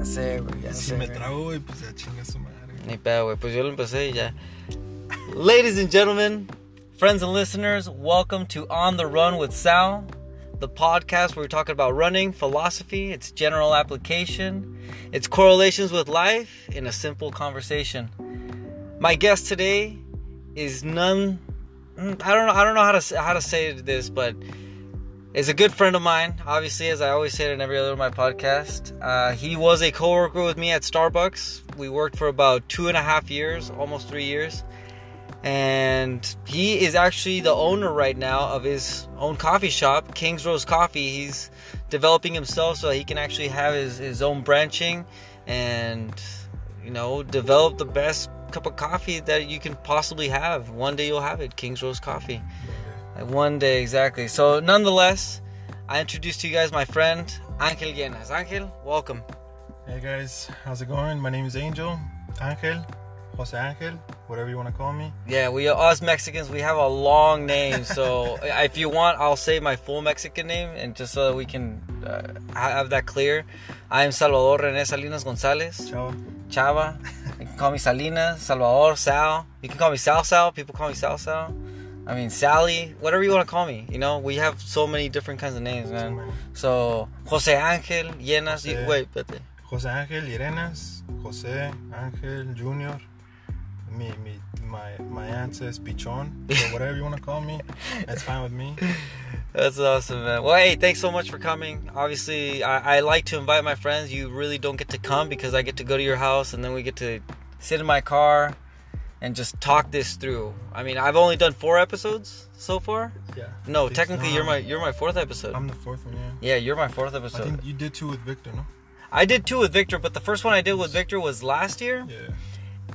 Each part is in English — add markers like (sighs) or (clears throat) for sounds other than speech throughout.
Ya sé, güey, ya Si sé, me güey. trago, güey, pues ya chinga su madre. Ni pedo, güey. Pues yo lo empecé y ya. Ladies and gentlemen, friends and listeners, welcome to On the Run with Sal, the podcast where we're talking about running, philosophy, its general application, its correlations with life in a simple conversation. My guest today is none mm, I don't know I don't know how to how to say this, but is a good friend of mine. Obviously, as I always say it in every other of my podcast, uh, he was a coworker with me at Starbucks. We worked for about two and a half years, almost three years, and he is actually the owner right now of his own coffee shop, King's Rose Coffee. He's developing himself so he can actually have his, his own branching and you know develop the best cup of coffee that you can possibly have. One day you'll have it, King's Rose Coffee. One day, exactly. So, nonetheless, I introduce to you guys my friend Angel Llerenas. Angel, welcome. Hey guys, how's it going? My name is Angel, Angel, Jose Angel, whatever you want to call me. Yeah, we us Mexicans, we have a long name. So, (laughs) if you want, I'll say my full Mexican name, and just so that we can uh, have that clear, I am Salvador René Salinas Gonzalez. Ciao. Chava. You can call me Salinas, Salvador, Sal. You can call me Sal Sal. People call me Sal Sal. I mean, Sally, whatever you want to call me. You know, we have so many different kinds of names, man. So, Jose Angel, Llerenas. Yeah. wait, espérate. Jose Angel, Llerenas, Jose Angel Junior. Me, me, my, my aunt says Pichon. So whatever you want to call me, that's fine with me. (laughs) That's awesome, man. Well, hey, thanks so much for coming. Obviously, I, I like to invite my friends. You really don't get to come because I get to go to your house and then we get to sit in my car and just talk this through. I mean, I've only done four episodes so far. Yeah. No, technically, you're my you're my fourth episode. I'm the fourth one, yeah. yeah, you're my fourth episode. I think you did two with Victor, no? I did two with Victor, but the first one I did with Victor was last year. Yeah.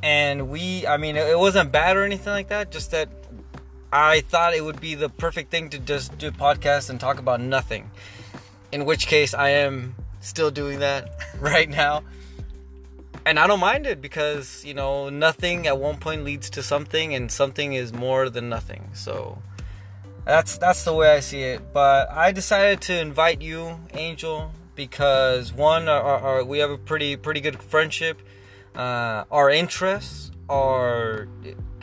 and we i mean it wasn't bad or anything like that just that i thought it would be the perfect thing to just do a podcast and talk about nothing in which case i am still doing that (laughs) right now and i don't mind it because you know nothing at one point leads to something and something is more than nothing so that's that's the way i see it but i decided to invite you angel because one our, our, we have a pretty pretty good friendship uh, our interests are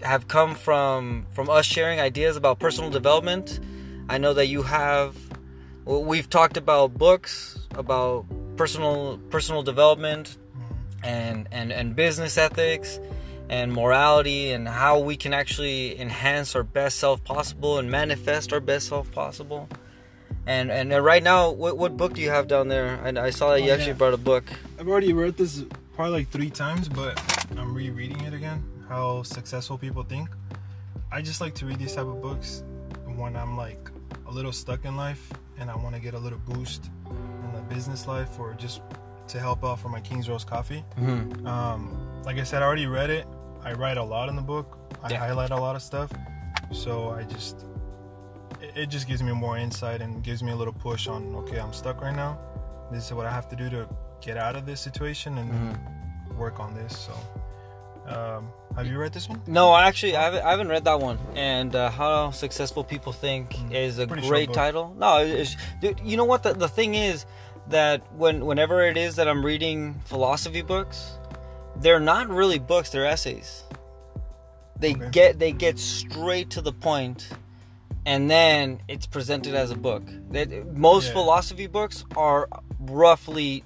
have come from from us sharing ideas about personal development. I know that you have. We've talked about books, about personal personal development, and and and business ethics, and morality, and how we can actually enhance our best self possible and manifest our best self possible. And and right now, what, what book do you have down there? I, I saw that you Oh, actually yeah. brought a book. I've already read this probably like three times, but I'm rereading it again. How successful people think. I just like to read these type of books when I'm like a little stuck in life and I want to get a little boost in the business life or just to help out for my King's Rose coffee. Mhm. Um, like I said, I already read it. I write a lot in the book. I Yeah. highlight a lot of stuff. So I just, it, just gives me more insight and gives me a little push on, okay, I'm stuck right now. This is what I have to do to get out of this situation and Mm-hmm. work on this. So, um, have you read this one? No, actually, I haven't, I haven't read that one. And uh, how successful people think Mm. is a Pretty great title. No, it's, dude, you know what? The, the thing is that when whenever it is that I'm reading philosophy books, they're not really books; they're essays. They Okay. get they get straight to the point, and then it's presented as a book. That most Yeah. philosophy books are roughly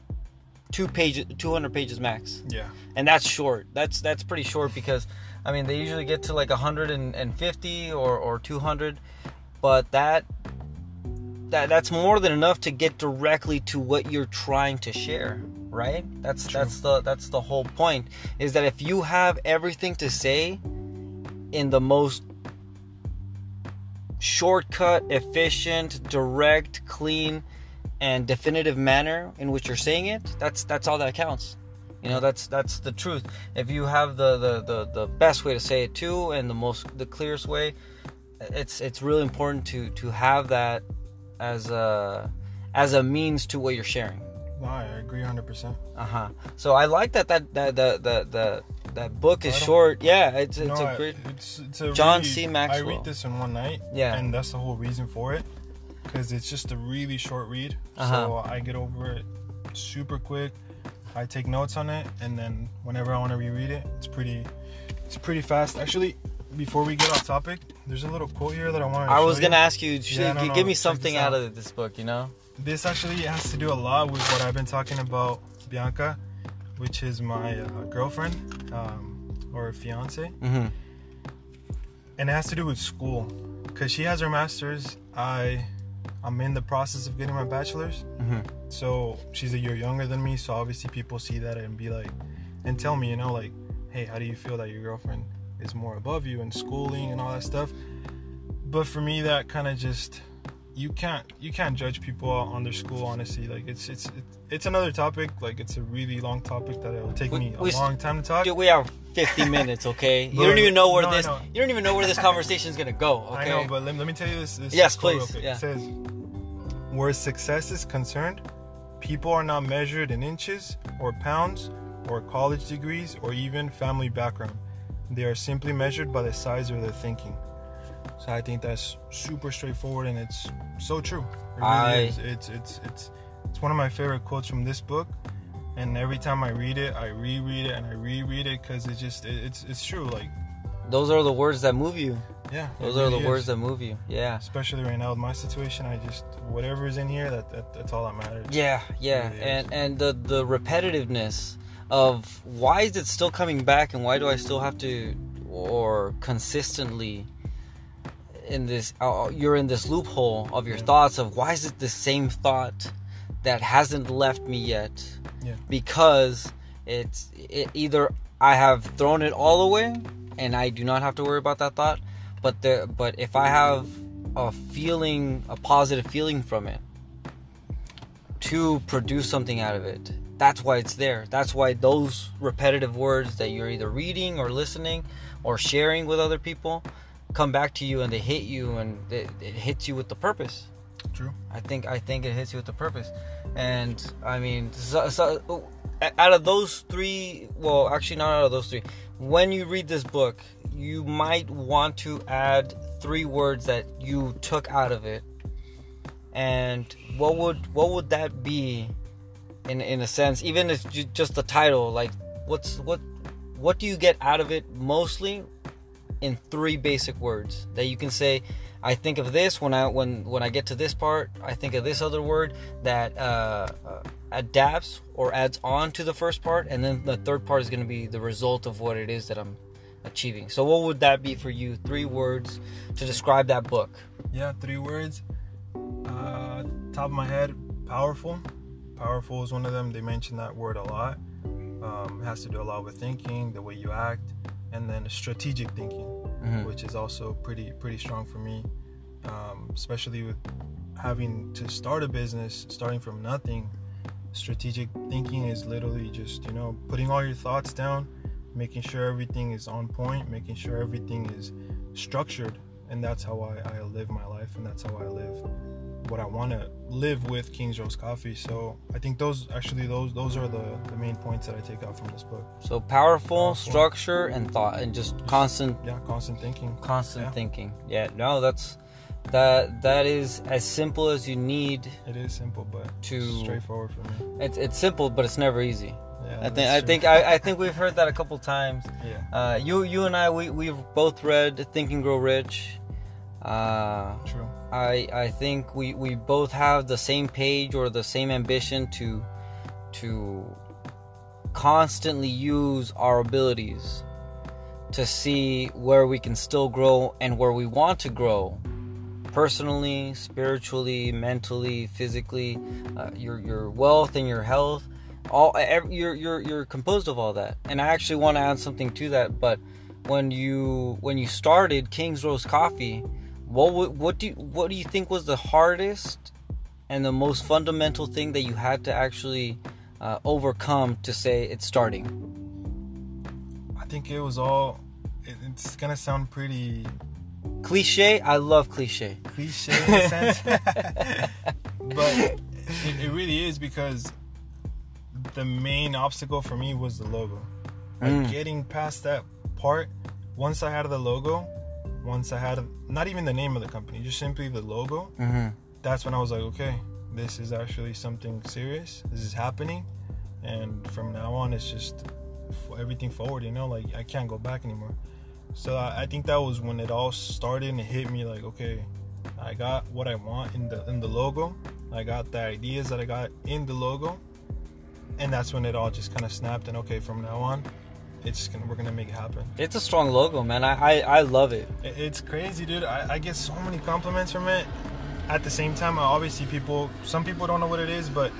two pages, two hundred pages max Yeah. and that's short. That's that's pretty short because I mean they usually get to like 150 or or 200, but that that that's more than enough to get directly to what you're trying to share, right? That's True. that's the that's the whole point is that if you have everything to say in the most shortcut, efficient, direct, clean and definitive manner in which you're saying it, that's that's all that counts. You know, that's that's the truth. If you have the the, the, the best way to say it too and the most the clearest way, it's it's really important to to have that as a as a means to what you're sharing. No, I agree 100%. Uh-huh. So I like that that that that that that, that book is short. Yeah, it's it's no, a great it's, it's a John really- C. Maxwell. I read this in one night. Yeah. And that's the whole reason for it. Because it's just a really short read. Uh-huh. So I get over it super quick. I take notes on it, and then whenever I want to reread it, it's pretty, it's pretty fast. Actually, before we get off topic, there's a little quote here that I want to. I was gonna you. ask you, should, Yeah, no, no, give me something out. out. of this book, you know? This actually has to do a lot with what I've been talking about Bianca, which is my uh, girlfriend um, or fiance, Mm-hmm. and it has to do with school, because she has her master's. I, I'm in the process of getting my bachelor's. Mm-hmm. so she's a year younger than me so obviously people see that and be like and tell me you know like hey how do you feel that your girlfriend is more above you in schooling and all that stuff but for me that kind of just you can't you can't judge people on their school honestly like it's it's it's, another topic like it's a really long topic that it'll take We- me a we long time to talk Dude, we have 50 (laughs) minutes, okay? You don't even know where no, this. know. You don't even know where this (laughs) conversation is gonna go. Okay. I know, but let, let me tell you this. this Yes, please, yeah. It says, "Where success is concerned, people are not measured in inches or pounds or college degrees or even family background. They are simply measured by the size of their thinking." So I think that's super straightforward and it's so true. It really I- is. It's it's it's it's one of my favorite quotes from this book. And every time I read it, I reread it and I reread it because it's just it, it's it's true. Like Those are the words that move you. yeah, Those are the really words that move you. Yeah. especially right now with my situation i just whatever is in here that, that that's all that matters Yeah, yeah, really is. and and the the repetitiveness of why is it still coming back, and why do I still have to, or consistently in this, uh, you're in this loophole of your Yeah. thoughts of why is it the same thought that hasn't left me yet? Yeah. Because it's it, either I have thrown it all away and I do not have to worry about that thought, but the but if I have a feeling, a positive feeling from it to produce something out of it. That's why it's there. That's why those repetitive words that you're either reading or listening or sharing with other people come back to you and they hit you and it, it hits you with the purpose. true I think I think it hits you with the purpose, and I mean, so, so, out of those three, well, actually not out of those three. When you read this book, you might want to add three words that you took out of it, and what would what would that be, in in a sense, even if ju- just the title, like what's what what do you get out of it mostly in three basic words that you can say I think of this when I when when I get to this part. I think of this other word that uh, uh, adapts or adds on to the first part, and then the third part is going to be the result of what it is that I'm achieving. So, what would that be for you? Three words to describe that book. yeah three words uh top of my head powerful powerful is one of them. They mention that word a lot. Um, it has to do a lot with thinking the way you act and then strategic thinking Mhm. which is also pretty pretty strong for me. Um, especially with having to start a business starting from nothing strategic thinking is literally just you know putting all your thoughts down making sure everything is on point making sure everything is structured and that's how I, I live my life and that's how I live what I want to live with King's Rose Coffee so I think those actually those those are the, the main points that I take out from this book So, powerful, Powerful. structure, and thought, and just constant yeah constant thinking constant Yeah. thinking. Yeah, no, that's that that is as simple as you need. it is simple but To- straightforward for me It's it's simple, but it's never easy. yeah I think I think I, I think we've heard that a couple times. yeah Uh, you you and I we we've both read Think and Grow Rich. Uh, true I I think we we both have the same page or the same ambition to to constantly use our abilities to see where we can still grow and where we want to grow personally, spiritually, mentally, physically, uh, your your wealth and your health, all ev- you're you're you're composed of all that. And I actually want to add something to that, but when you when you started King's Rose Coffee, what what do you, what do you think was the hardest and the most fundamental thing that you had to actually uh, overcome to say it's starting? I think it was all. It, it's gonna sound pretty Cliche, I love cliche. cliche in a sense, (laughs) but it, it really is because the main obstacle for me was the logo. Like Mm. getting past that part. Once I had the logo, once I had not even the name of the company, just simply the logo. Mm-hmm. That's when I was like, okay, this is actually something serious. This is happening. and from now on, it's just everything forward. You know, like I can't go back anymore. So I, I think that was when it all started and it hit me like, okay, I got what I want in the in the logo. I got the ideas that I got in the logo, and that's when it all just kind of snapped. And okay, from now on, it's gonna we're gonna make it happen. It's a strong logo, man. I I, I love it. It- It's crazy, dude. I, I get so many compliments from it. At the same time, I obviously, people, some people don't know what it is, but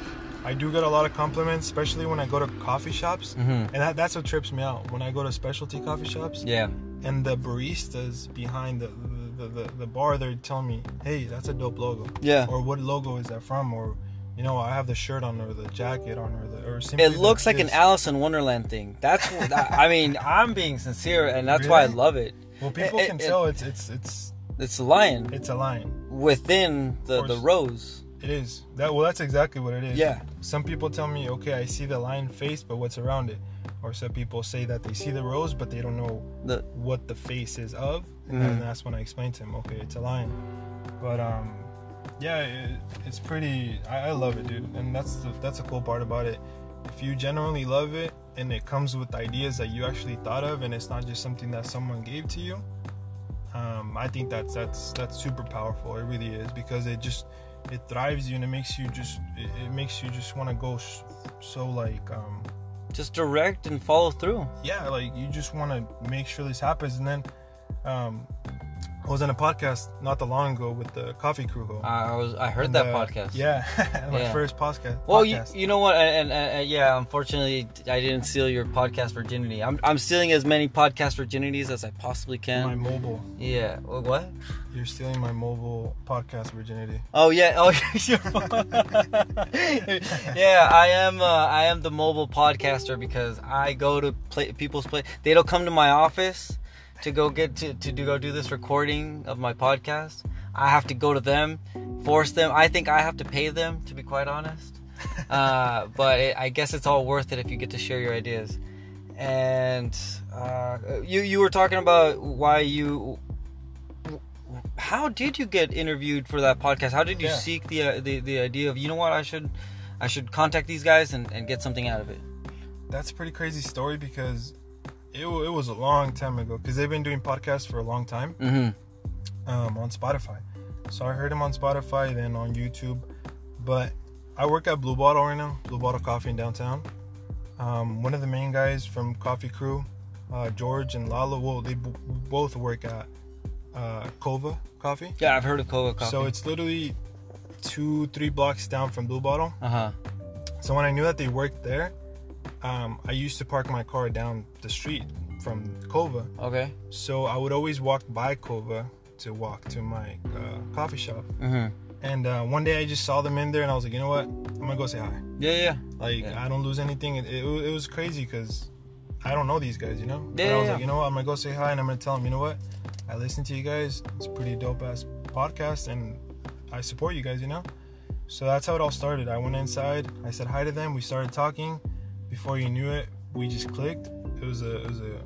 I do get a lot of compliments, especially when I go to coffee shops. Mhm. And that, that's what trips me out. When I go to specialty coffee shops Yeah. and the baristas behind the, the, the, the bar, they're telling me, hey, that's a dope logo. Yeah. Or what logo is that from? Or, you know, I have the shirt on or the jacket on or the, or simply It looks like an. Alice in Wonderland thing. That's what, I (laughs) mean, I'm being sincere, and that's why I love it. Well, people it- can it- tell it's, it's, it's, It's a lion it's a lion. within the, the rose. It is. That well that's exactly what it is. Yeah. Some people tell me, okay, I see the lion face, but what's around it? Or some people say that they see the rose, but they don't know The what the face is of. And Mhm. then that's when I explain to him, okay, it's a lion. But um, yeah, it, it's pretty. I, I love it, dude, and that's the, that's a cool part about it. If you genuinely love it, and it comes with ideas that you actually thought of, and it's not just something that someone gave to you, um, I think that's that's that's super powerful. It really is because it just it thrives you and it makes you just it, it makes you just want to go so like um just direct and follow through. yeah like you just want to make sure this happens and then um I was on a podcast not that long ago with the Coffee Crew. I was I heard And, that uh, podcast. Yeah, (laughs) my Yeah. first podcast. Well, you, podcast. you know what? And, and, and yeah, unfortunately, I didn't steal your podcast virginity. I'm, I'm stealing as many podcast virginities as I possibly can. my mobile. Yeah. What? You're stealing my mobile podcast virginity. Oh yeah. Oh (laughs) (laughs) yeah. I am. Uh, I am the mobile podcaster because I go to play people's play. They don't come to my office to go get to to do go do this recording of my podcast. I have to go to them, force them. I think I have to pay them to be quite honest. (laughs) uh, but it, I guess it's all worth it if you get to share your ideas. And uh, you you were talking about why you. How did you get interviewed for that podcast? How did you Yeah. seek the, uh, the the idea of you know what I should I should contact these guys and, and get something out of it? That's a pretty crazy story because it, it was a long time ago because they've been doing podcasts for a long time. Mm-hmm. um, on Spotify. So I heard him on Spotify, then on YouTube. But I work at Blue Bottle right now, Blue Bottle Coffee in downtown. Um, one of the main guys from Coffee Crew, uh, George and Lala, well, they b- both work at uh, Kova Coffee. Yeah, I've heard of Kova Coffee. So it's literally two, three blocks down from Blue Bottle. uh huh. So when I knew that they worked there, um, I used to park my car down the street from Kova. Okay. So I would always walk by Kova to walk to my uh, coffee shop. Mm-hmm. And uh, one day I just saw them in there, and I was like, you know what? I'm gonna go say hi. Yeah, yeah. Like Yeah. I don't lose anything. It, it, it was crazy because I don't know these guys, you know. But Yeah, I was yeah, like, you know what? I'm gonna go say hi, and I'm gonna tell them, you know what? I listen to you guys. It's a pretty dope ass podcast, and I support you guys, you know. So that's how it all started. I went inside. I said hi to them. We started talking. Before you knew it, we just clicked. It was a it was a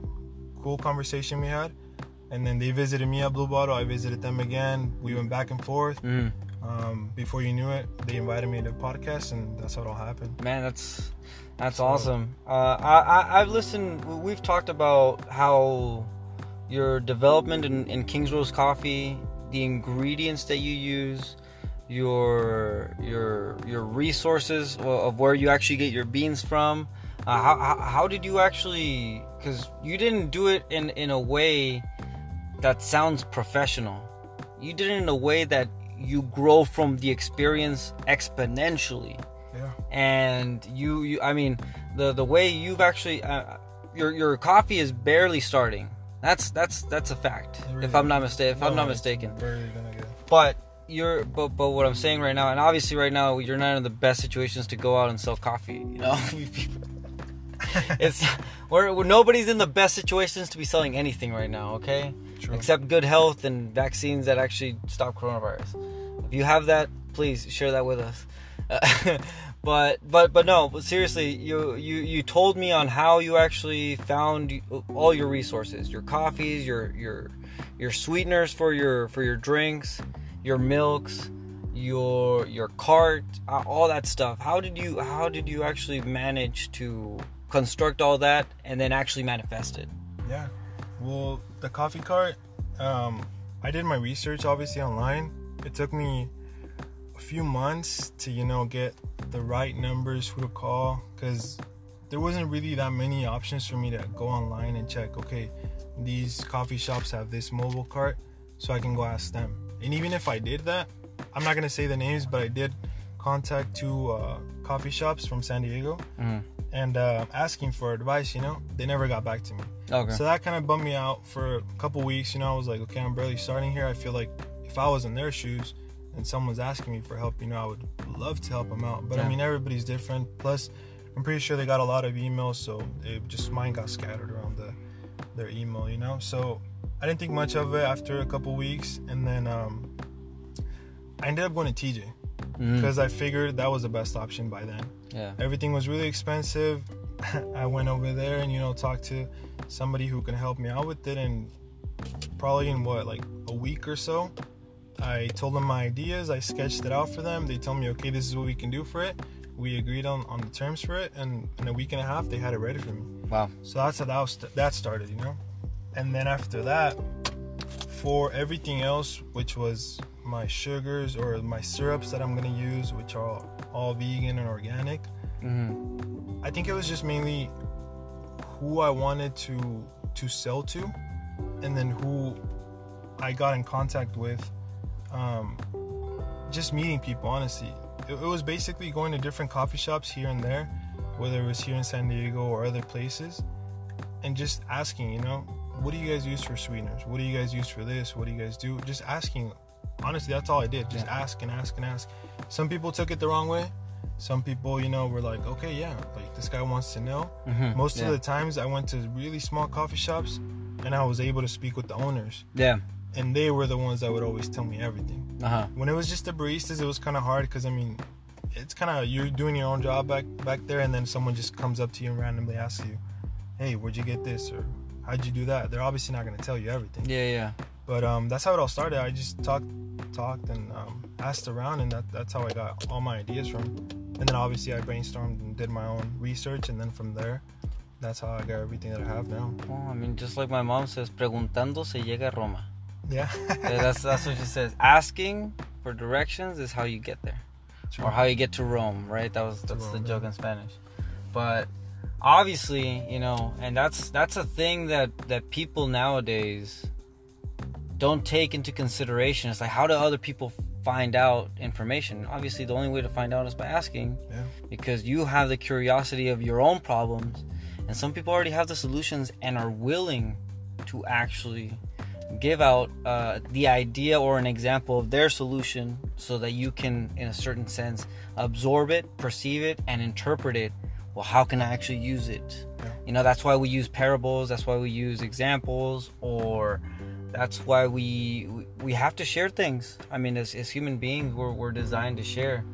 cool conversation we had. And then they visited me at Blue Bottle. I visited them again. We went back and forth. Mm. Um, before you knew it, they invited me to the podcast, and that's how it all happened. Man, that's that's So- awesome. Uh, I, I I've listened. We've talked about how your development in, in King's Rose Coffee, the ingredients that you use, your your your resources of where you actually get your beans from. Uh, how, how how did you actually? Because you didn't do it in in a way that sounds professional. You did it in a way that you grow from the experience exponentially Yeah. and you, you i mean the the way you've actually uh, your your coffee is barely starting that's that's that's a fact really if i'm not mistaken if i'm not mistaken but you're but but what i'm saying right now and obviously right now you're not in the best situations to go out and sell coffee you know (laughs) (laughs) it's we're, we're nobody's in the best situations to be selling anything right now okay True. except good health and vaccines that actually stop coronavirus. If you have that, please share that with us. (laughs) but but but no, but seriously, you you you told me on how you actually found all your resources, your coffees, your your your sweeteners for your for your drinks, your milks, your your cart, uh, all that stuff. How did you how did you actually manage to construct all that and then actually manifest it? Yeah. Well, the coffee cart, um, I did my research obviously online. It took me a few months to, you know, get the right numbers, who to call, because there wasn't really that many options for me to go online and check, okay, these coffee shops have this mobile cart, so I can go ask them. And even if I did that, I'm not gonna say the names, but I did contact two uh, coffee shops from San Diego Mm-hmm. and uh, asking for advice. You know, they never got back to me. Okay. So that kind of bummed me out for a couple weeks. You know, I was like, okay, I'm barely starting here. I feel like if I was in their shoes and someone's asking me for help, you know, I would love to help them out. But Yeah. I mean, everybody's different. Plus, I'm pretty sure they got a lot of emails, so it just mine got scattered around the their email. You know, so I didn't think much of it after a couple weeks, and then um, I ended up going to TJ because I figured that was the best option by then Yeah. everything was really expensive. (laughs) I went over there and you know talked to somebody who can help me out with it, and probably in what like a week or so, I told them my ideas. I sketched it out for them. They told me, okay, this is what we can do for it. We agreed on on the terms for it, and in a week and a half, they had it ready for me. Wow. So that's how that was that started, you know. And then after that, for everything else, which was my sugars or my syrups that I'm gonna use, which are all vegan and organic, Mm-hmm. I think it was just mainly who I wanted to to sell to, and then who I got in contact with. Um, just meeting people, honestly. It, it was basically going to different coffee shops here and there, whether it was here in San Diego or other places, and just asking, you know, what do you guys use for sweeteners? What do you guys use for this? What do you guys do? Just asking. Honestly, that's all I did. Just ask and ask and ask. Some people took it the wrong way. Some people, you know, were like, okay, yeah, like this guy wants to know. Mm-hmm. Most yeah. of the times I went to really small coffee shops and I was able to speak with the owners. Yeah. And they were the ones that would always tell me everything. Uh huh. When it was just the baristas, it was kind of hard because, I mean, it's kind of, you're doing your own job back, back there and then someone just comes up to you and randomly asks you, hey, where'd you get this? Or how'd you do that? They're obviously not going to tell you everything. Yeah. Yeah. But um, that's how it all started. I just talked, talked, and um, asked around, and that, that's how I got all my ideas from. And then obviously I brainstormed and did my own research, and then from there, that's how I got everything that I have now. Well, I mean, just like my mom says, preguntando se llega a Roma. Yeah. Yeah, that's that's what she says. Asking for directions is how you get there, True. or how you get to Rome, right? That was that's the joke yeah. in Spanish. But obviously, you know, and that's that's a thing that that people nowadays don't take into consideration. It's like how do other people find out information? Obviously, the only way to find out is by asking, Yeah. because you have the curiosity of your own problems, and some people already have the solutions and are willing to actually give out uh, the idea or an example of their solution so that you can in a certain sense absorb it perceive it and interpret it well how can i actually use it? Yeah. you know that's why we use parables that's why we use examples or that's why we we- have to share things. I mean as, as human beings we're, we're designed to share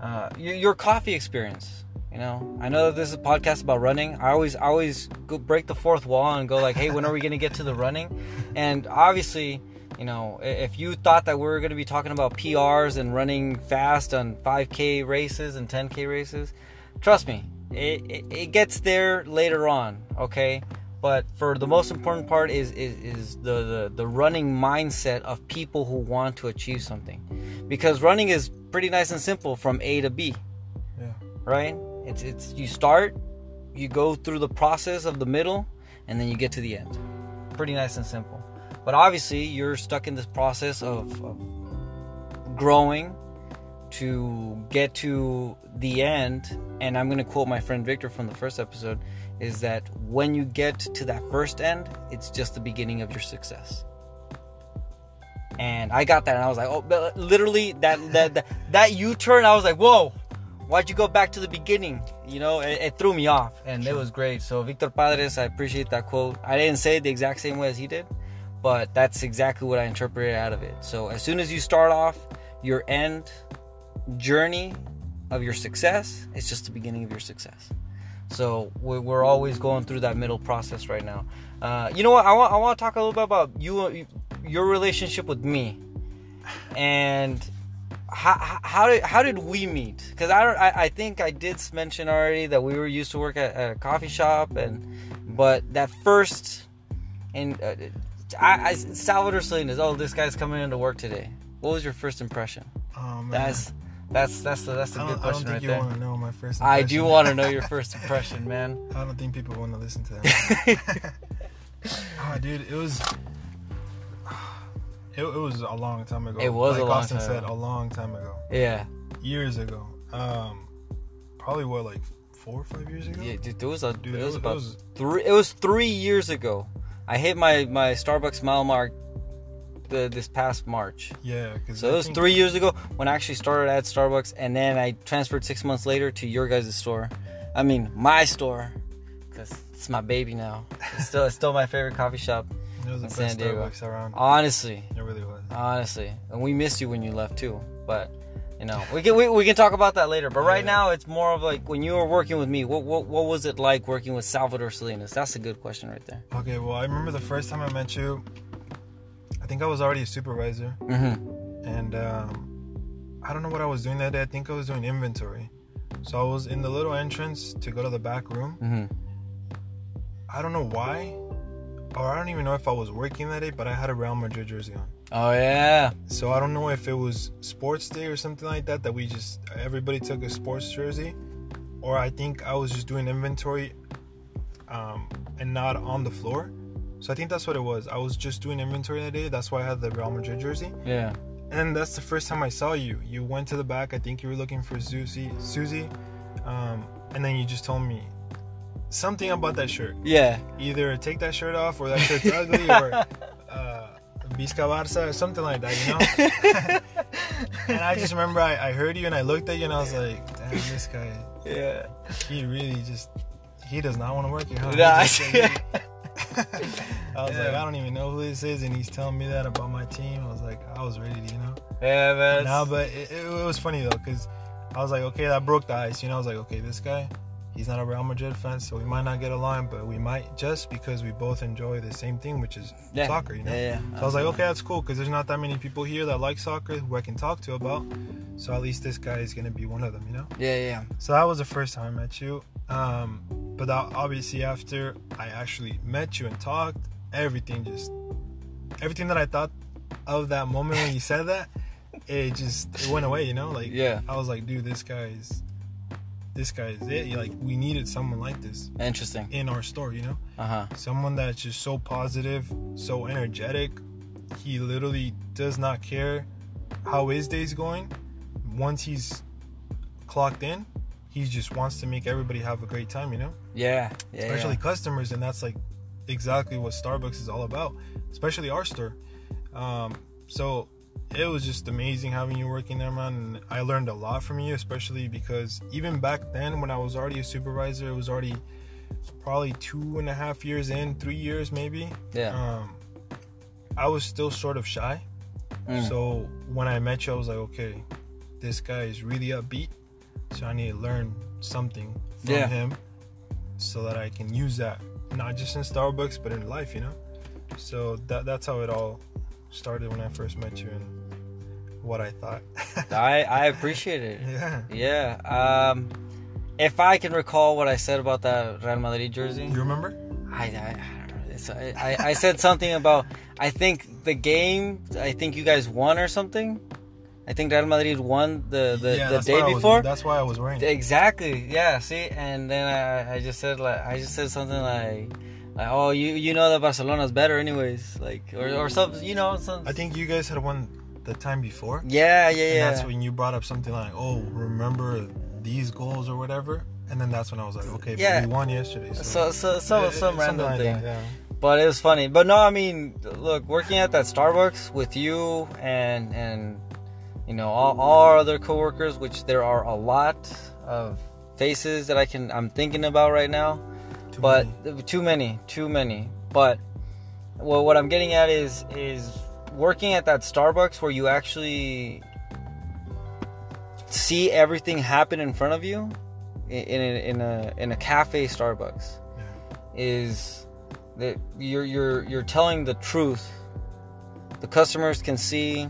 uh, your, your coffee experience you know? I know that this is a podcast about running. I always I always go break the fourth wall and go like hey when are we going to get to the running? And obviously you know if you thought that we were going to be talking about prs and running fast on 5k races and 10k races trust me it, it, it gets there later on okay? But for the most important part is is, is the, the the running mindset of people who want to achieve something. Because running is pretty nice and simple from a to b. Yeah. right? It's it's you start you go through the process of the middle and then you get to the end. Pretty nice and simple. But obviously you're stuck in this process of, of growing to get to the end and i'm going to quote my friend victor from the first episode is that when you get to that first end it's just the beginning of your success. And i got that and i was like oh literally that that that, that u-turn i was like whoa why'd you go back to the beginning? You know it, it threw me off and it was great. So victor padres i appreciate that quote. I didn't say it the exact same way as he did but that's exactly what i interpreted out of it. So as soon as you start off your end journey of your success it's just the beginning of your success so we're, we're always going through that middle process right now uh, you know what i want, I want to talk a little bit about you your relationship with me and how, how- how did how did we meet? Because I, don't- I I think I did mention already that we were used to work at, at a coffee shop, and but that first and uh, I, I Salvador Salinas. Oh, this guy's coming into work today. What was your first impression? Oh, man. That's that's that's the, that's a good don't, I don't question think right you there. want to know my first. I do want to know your (laughs) first impression, man. I don't think people want to listen to that. oh, (laughs) dude, it was. (sighs) It, it was a long time ago. It was like a long Austin time said, ago. a long time ago, Yeah, years ago. Um, probably what like four or five years ago. yeah, dude, it was a Dude, it it was was- it about was- three. It was three years ago. I hit my my Starbucks mile mark the this past March. Yeah, because So it was three years ago when I actually started at Starbucks, and then I transferred six months later to your guys' store. I mean, my store, because it's my baby now. It's still it's still my favorite coffee shop. It was the in best San Diego. Starbucks around. Honestly, It really was. honestly, and we missed you when you left too. But you know, we can we, we can talk about that later. But right Yeah. now, it's more of like when you were working with me. What what what was it like working with Salvador Salinas? That's a good question right there. Okay, well, I remember the first time I met you. I think I was already a supervisor, Mm-hmm. and um, I don't know what I was doing that day. I think I was doing inventory. So I was in the little entrance to go to the back room. Mm-hmm. I don't know why, or I don't even know if I was working that day, but I had a Real Madrid jersey on. Oh yeah. So I don't know if it was sports day or something like that that we just everybody took a sports jersey, or I think I was just doing inventory, um, and not on the floor. So I think that's what it was. I was just doing inventory that day. That's why I had the Real Madrid jersey. Yeah. And that's the first time I saw you. You went to the back. I think you were looking for Susie, Susie, um, and then you just told me something about that shirt. Yeah. Either take that shirt off, or that shirt's ugly, or (laughs) uh, Visca Barça, or something like that. You know. (laughs) and I just remember I, I heard you and I looked at you and I was like, damn, this guy, Yeah. he really just, he does not want to work here. Huh? He just- (laughs) I was like, I don't even know who this is, and he's telling me that about my team. I was like, I was ready, to, you know. Yeah, man. No, but it, it, it was funny though, because I was like, okay, that broke the ice. You know, I was like, okay, this guy, he's not a Real Madrid fan, so we might not get along, but we might just because we both enjoy the same thing, which is yeah. soccer. You know. Yeah, yeah. So I was like, okay, that's cool, because there's not that many people here that like soccer who I can talk to about. So at least this guy is gonna be one of them, you know. Yeah, yeah. So that was the first time I met you. Um, but obviously after I actually met you and talked, everything just everything that I thought of that moment when you (laughs) said that, it just it went away, you know? Like Yeah. I was like, dude, this guy is this guy is it. Like we needed someone like this Interesting. in our store, you know? Uh huh. Someone that's just so positive, so energetic. He literally does not care how his day's going. Once he's clocked in, he just wants to make everybody have a great time, you know? Yeah. Yeah. Especially customers, and that's like exactly what Starbucks is all about, especially our store. Um, so it was just amazing having you working there, man. And I learned a lot from you, especially because even back then, when I was already a supervisor, it was already probably two and a half years in, three years maybe. Yeah. Um, I was still sort of shy. Mm. So when I met you, I was like, okay, this guy is really upbeat. So I need to learn something from Yeah. him so that I can use that, not just in Starbucks, but in life, you know? So that that's how it all started when I first met you and what I thought. (laughs) I I appreciate it. yeah. Yeah. Um, if I can recall what I said about that Real Madrid jersey, You remember? I, I, I don't know. It's, I, I, I said something about I think the game. I think you guys won or something. I think Real Madrid won the the, yeah, the day I was- before. that's why I was wearing it. Exactly. Yeah. See, and then I, I just said like I just said something like, like oh you you know that Barcelona's better anyways like or or something you know some. I think you guys had won the time before. Yeah, yeah, And yeah. that's when you brought up something like, "Oh, remember these goals or whatever," and then that's when I was like, "Okay, Yeah. but we won yesterday." so so so Yeah, some random like thing. that, yeah. But it was funny. But no, I mean, look, working at that Starbucks with you and and you know all, all our other coworkers, which there are a lot of faces that I can I'm thinking about right now, Too but many. Uh, too many, too many. But well, what I'm getting at is is working at that Starbucks where you actually see everything happen in front of you in in a, in a, in a cafe Starbucks Yeah. is that you're you're you're telling the truth. The customers can see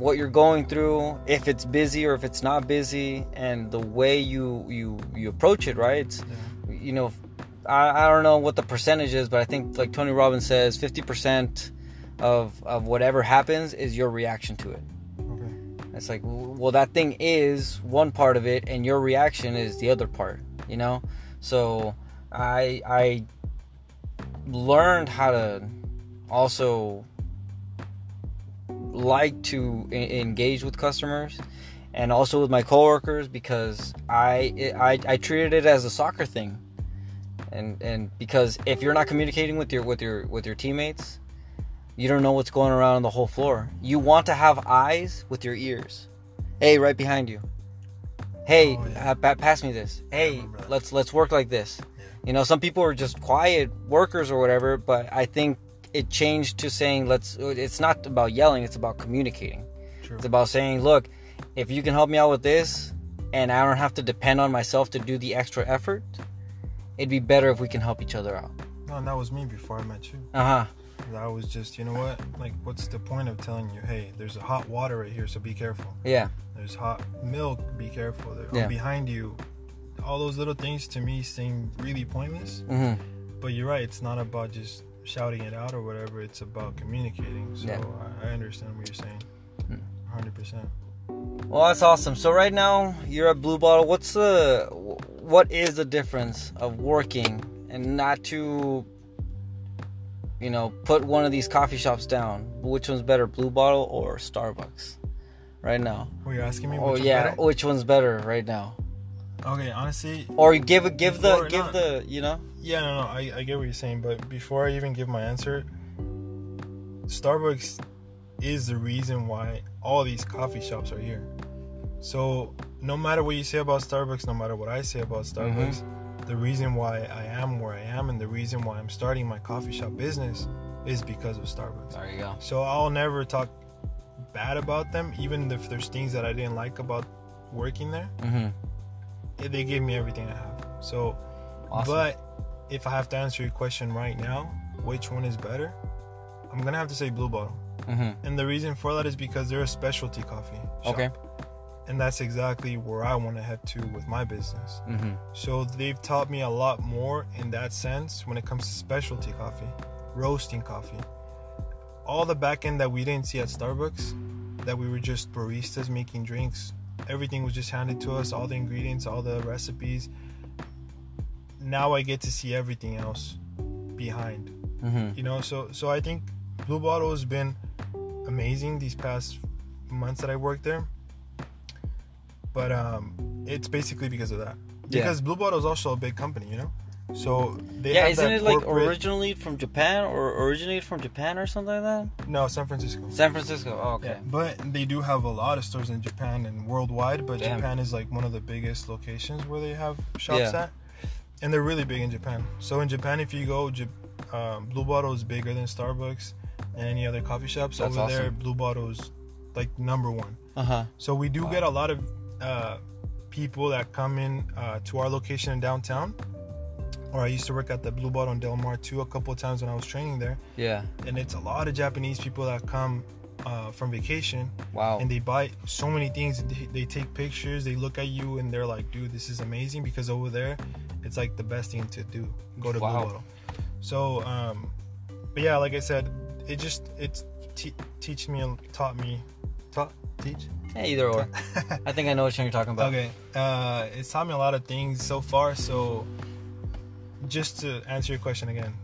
what you're going through, if it's busy or if it's not busy, and the way you you you approach it, right? It's, Yeah. you know, I, I don't know what the percentage is, but I think like Tony Robbins says, fifty percent of of whatever happens is your reaction to it. Okay. It's like, well, that thing is one part of it, and your reaction is the other part. You know, so I I learned how to also like to engage with customers and also with my coworkers because I, I I treated it as a soccer thing, and and because if you're not communicating with your with your with your teammates, you don't know what's going around on the whole floor. You want to have eyes with your ears. Hey, right behind you. Hey, Oh, yeah. uh, pass me this. Hey, let's let's work like this. Yeah. You know, some people are just quiet workers or whatever, but I think it changed to saying let's. It's not about yelling; it's about communicating. True. It's about saying, look, if you can help me out with this, and I don't have to depend on myself to do the extra effort, it'd be better if we can help each other out. No, and that was me before I met you. Uh huh. I was just, you know what? Like, what's the point of telling you, hey, there's a hot water right here, so be careful. Yeah. There's hot milk, be careful. There, Yeah. Behind you, all those little things to me seem really pointless. hmm But you're right. It's not about just shouting it out or whatever. It's about communicating. So Yeah. I, I understand what you're saying. Mm. 100. percent Well, that's awesome. So right now you're at Blue Bottle. What's the what is the difference of working and not to, you know, put one of these coffee shops down? Which one's better, Blue Bottle or Starbucks? Right now. Well, you're asking me. Oh Which yeah, better? which one's better right now? Okay, honestly, Or give give the give no. the you know. Yeah, no, no, I, I get what you're saying, but before I even give my answer, Starbucks is the reason why all these coffee shops are here. So, no matter what you say about Starbucks, no matter what I say about Starbucks, the reason why I am where I am and the reason why I'm starting my coffee shop business is because of Starbucks. There you go. So, I'll never talk bad about them, even if there's things that I didn't like about working there. Mm-hmm. They gave me everything I have. So, Awesome. but if I have to answer your question right now, which one is better? I'm gonna have to say Blue Bottle, mm-hmm. and the reason for that is because they're a specialty coffee. shop. Okay. And that's exactly where I want to head to with my business. Mm-hmm. So they've taught me a lot more in that sense when it comes to specialty coffee, roasting coffee. All the back end that we didn't see at Starbucks, that we were just baristas making drinks. Everything was just handed to us, all the ingredients, all the recipes. Now I get to see everything else behind. Mm-hmm. You know, so so I think Blue Bottle has been amazing these past months that I worked there. But um it's basically because of that. Yeah. Because Blue Bottle is also a big company, you know? So they Yeah, isn't it like originally from Japan or originated from Japan or something like that? No, San Francisco. San Francisco. Oh, okay. Yeah, but they do have a lot of stores in Japan and worldwide. But Damn. Japan is like one of the biggest locations where they have shops Yeah. at, and they're really big in Japan. So in Japan, if you go, um, Blue Bottle is bigger than Starbucks and any other coffee shops That's over there. awesome. Blue Bottle is like number one. Uh huh. So we do Wow. get a lot of uh, people that come in uh, to our location in downtown. Or I used to work at the Blue Bottle in Del Mar too a couple of times when I was training there, Yeah. and it's a lot of Japanese people that come uh, from vacation Wow. and they buy so many things. They, they take pictures, they look at you, and they're like, "Dude, this is amazing!" Because over there, it's like the best thing to do. Go to Wow. Blue Bottle. So, um, but yeah, like I said, it just it's te- teach me, and taught me, taught teach. Yeah, either or. (laughs) I think I know what you're talking about. Okay, uh, it's taught me a lot of things so far. So, just to answer your question again,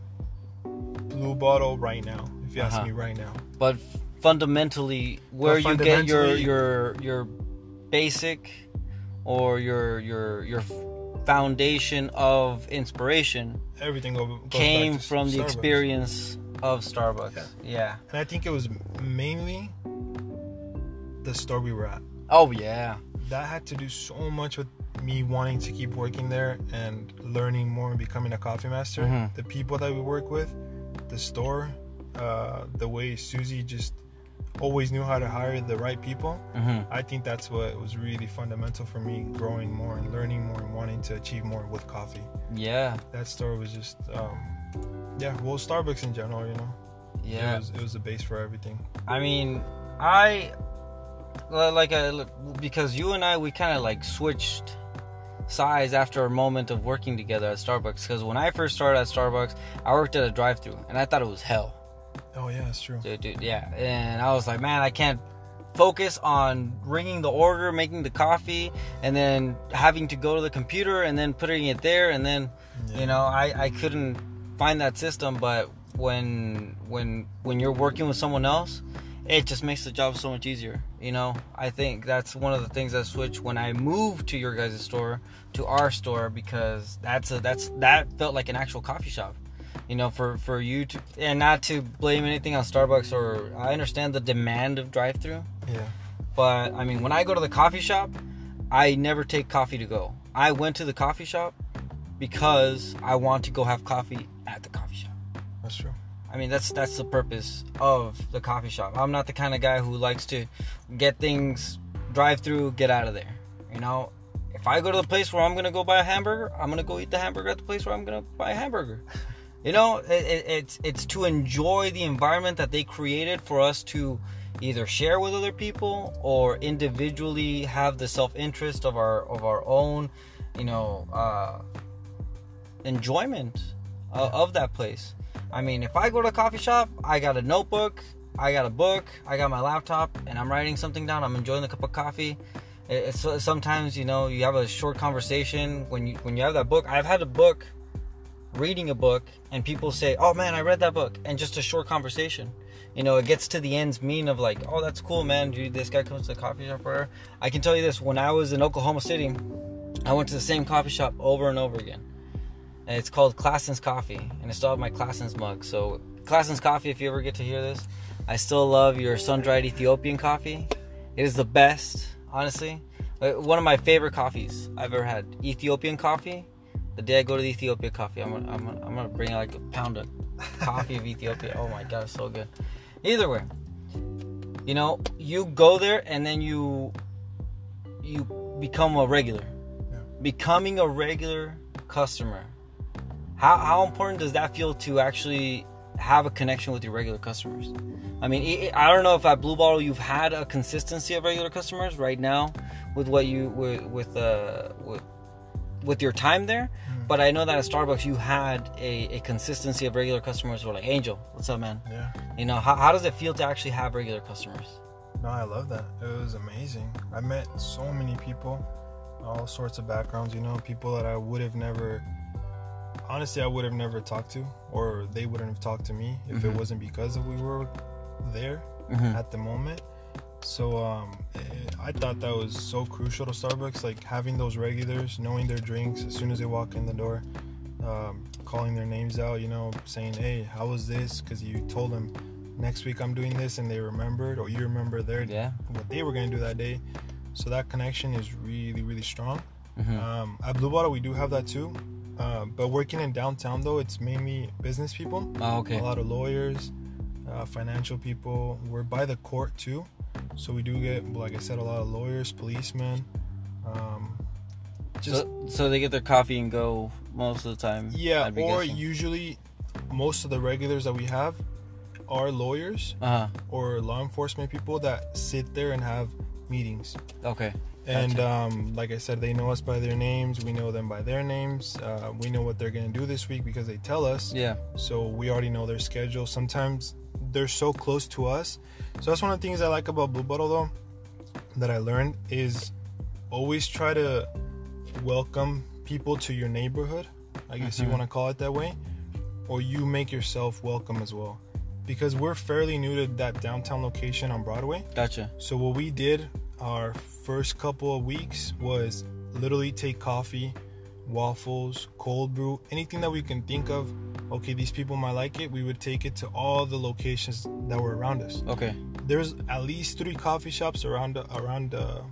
Blue Bottle right now. If you ask Uh-huh. me right now, But fundamentally, where But you get your fundamentally- your your basic or your your your foundation of inspiration everything go, goes came back to from the Starbucks. experience of Starbucks. Yeah. And I think it was mainly the store we were at. Oh yeah. That had to do so much with me wanting to keep working there and learning more and becoming a coffee master. Mhm. The people that we work with, the store, uh, the way Susie just always knew how to hire the right people. hmm I think that's what was really fundamental for me growing more and learning more and wanting to achieve more with coffee. Yeah. That store was just, um, yeah, well, Starbucks in general, you know. Yeah. It was, it was the base for everything. I mean, I like uh, because you and I we kind of like switched sides after a moment of working together at Starbucks. Because when I first started at Starbucks, I worked at a drive-through, and I thought it was hell. Oh yeah, that's true. Dude, dude, yeah. And I was like, man, I can't focus on ringing the order, making the coffee, and then having to go to the computer and then putting it there, and then Yeah. you know, I I couldn't find that system. But when when when you're working with someone else, it just makes the job so much easier. You know, I think that's one of the things that switched when I moved to your guys' store to our store because that's a that's that felt like an actual coffee shop you know for for you to and not to blame anything on starbucks or i understand the demand of drive-through Yeah. but i mean when i go to the coffee shop i never take coffee to go i went to the coffee shop because i want to go have coffee at the coffee shop That's true. I mean, that's that's the purpose of the coffee shop. I'm not the kind of guy who likes to get things drive through, get out of there. You know, if I go to the place where I'm gonna go buy a hamburger, I'm gonna go eat the hamburger at the place where I'm gonna buy a hamburger. You know, it, it, it's it's to enjoy the environment that they created for us to either share with other people or individually have the self interest of our of our own, you know, uh, enjoyment of, of that place. I mean, if I go to a coffee shop, I got a notebook, I got a book, I got my laptop, and I'm writing something down. I'm enjoying the cup of coffee. It- It's, sometimes you know you have a short conversation when you when you have that book. I've had a book, reading a book, and people say, "Oh man, I read that book," and just a short conversation. You know, it gets to the end's mean of like, "Oh, that's cool, man. Dude, this guy comes to the coffee shop." Where I can tell you this: when I was in Oklahoma City, I went to the same coffee shop over and over again. And it's called Classens Coffee, and I still have my Classens mug. So, Classens Coffee, if you ever get to hear this, I still love your sun-dried Ethiopian coffee. It is the best, honestly. Uh, One of my favorite coffees I've ever had. Ethiopian coffee. The day I go to the Ethiopia coffee, I'm gonna, I'm gonna, I'm gonna bring like a pound of coffee of (laughs) Ethiopia. Oh my god, it's so good. Either way, you know, you go there and then you you become a regular. Yeah. Becoming a regular customer. How how important does that feel to actually have a connection with your regular customers? I mean, i I don't know if at Blue Bottle you've had a consistency of regular customers right now with what you with with uh with with your time there. But I know that at Starbucks you had a, a consistency of regular customers who are like, Angel, what's up, man? Yeah. You know, how, how does it feel to actually have regular customers? No, I love that. It was amazing. I met so many people, all sorts of backgrounds, you know, people that I would have never, honestly, I would have never talked to, or they wouldn't have talked to me if it Mhm. wasn't because of we were there Mm-hmm. at the moment. So um, eh, I thought that was so crucial to Starbucks, like having those regulars, knowing their drinks as soon as they walk in the door, um, calling their names out, you know, saying, "Hey, how was this?" Because you told them next week I'm doing this, and they remembered, or you remember their Yeah. what they were gonna do that day. So that connection is really, really strong. Mm-hmm. Um, at Blue Bottle, we do have that too. Uh, but working in downtown though, it's mainly business people Oh, okay. a lot of lawyers, uh, financial people. We're by the court too, so we do get, like I said, a lot of lawyers, policemen. Um, just so, so they get their coffee and go most of the time. yeah, or guessing. usually most of the regulars that we have are lawyers Uh or law enforcement people that sit there and have meetings. Okay. And um, like I said, they know us by their names. We know them by their names. Uh, we know what they're gonna do this week because they tell us. Yeah. so we already know their schedule. Sometimes they're so close to us. So that's one of the things I like about Blue Bottle though that I learned is always try to welcome people to your neighborhood. I guess Mhm. you want to call it that way, or you make yourself welcome as well. Because we're fairly new to that downtown location on Broadway. Gotcha. So what we did our first couple of weeks was literally take coffee, waffles, cold brew, anything that we can think of. Okay, these people might like it. We would take it to all the locations that were around us. Okay. There's at least three coffee shops around around uh,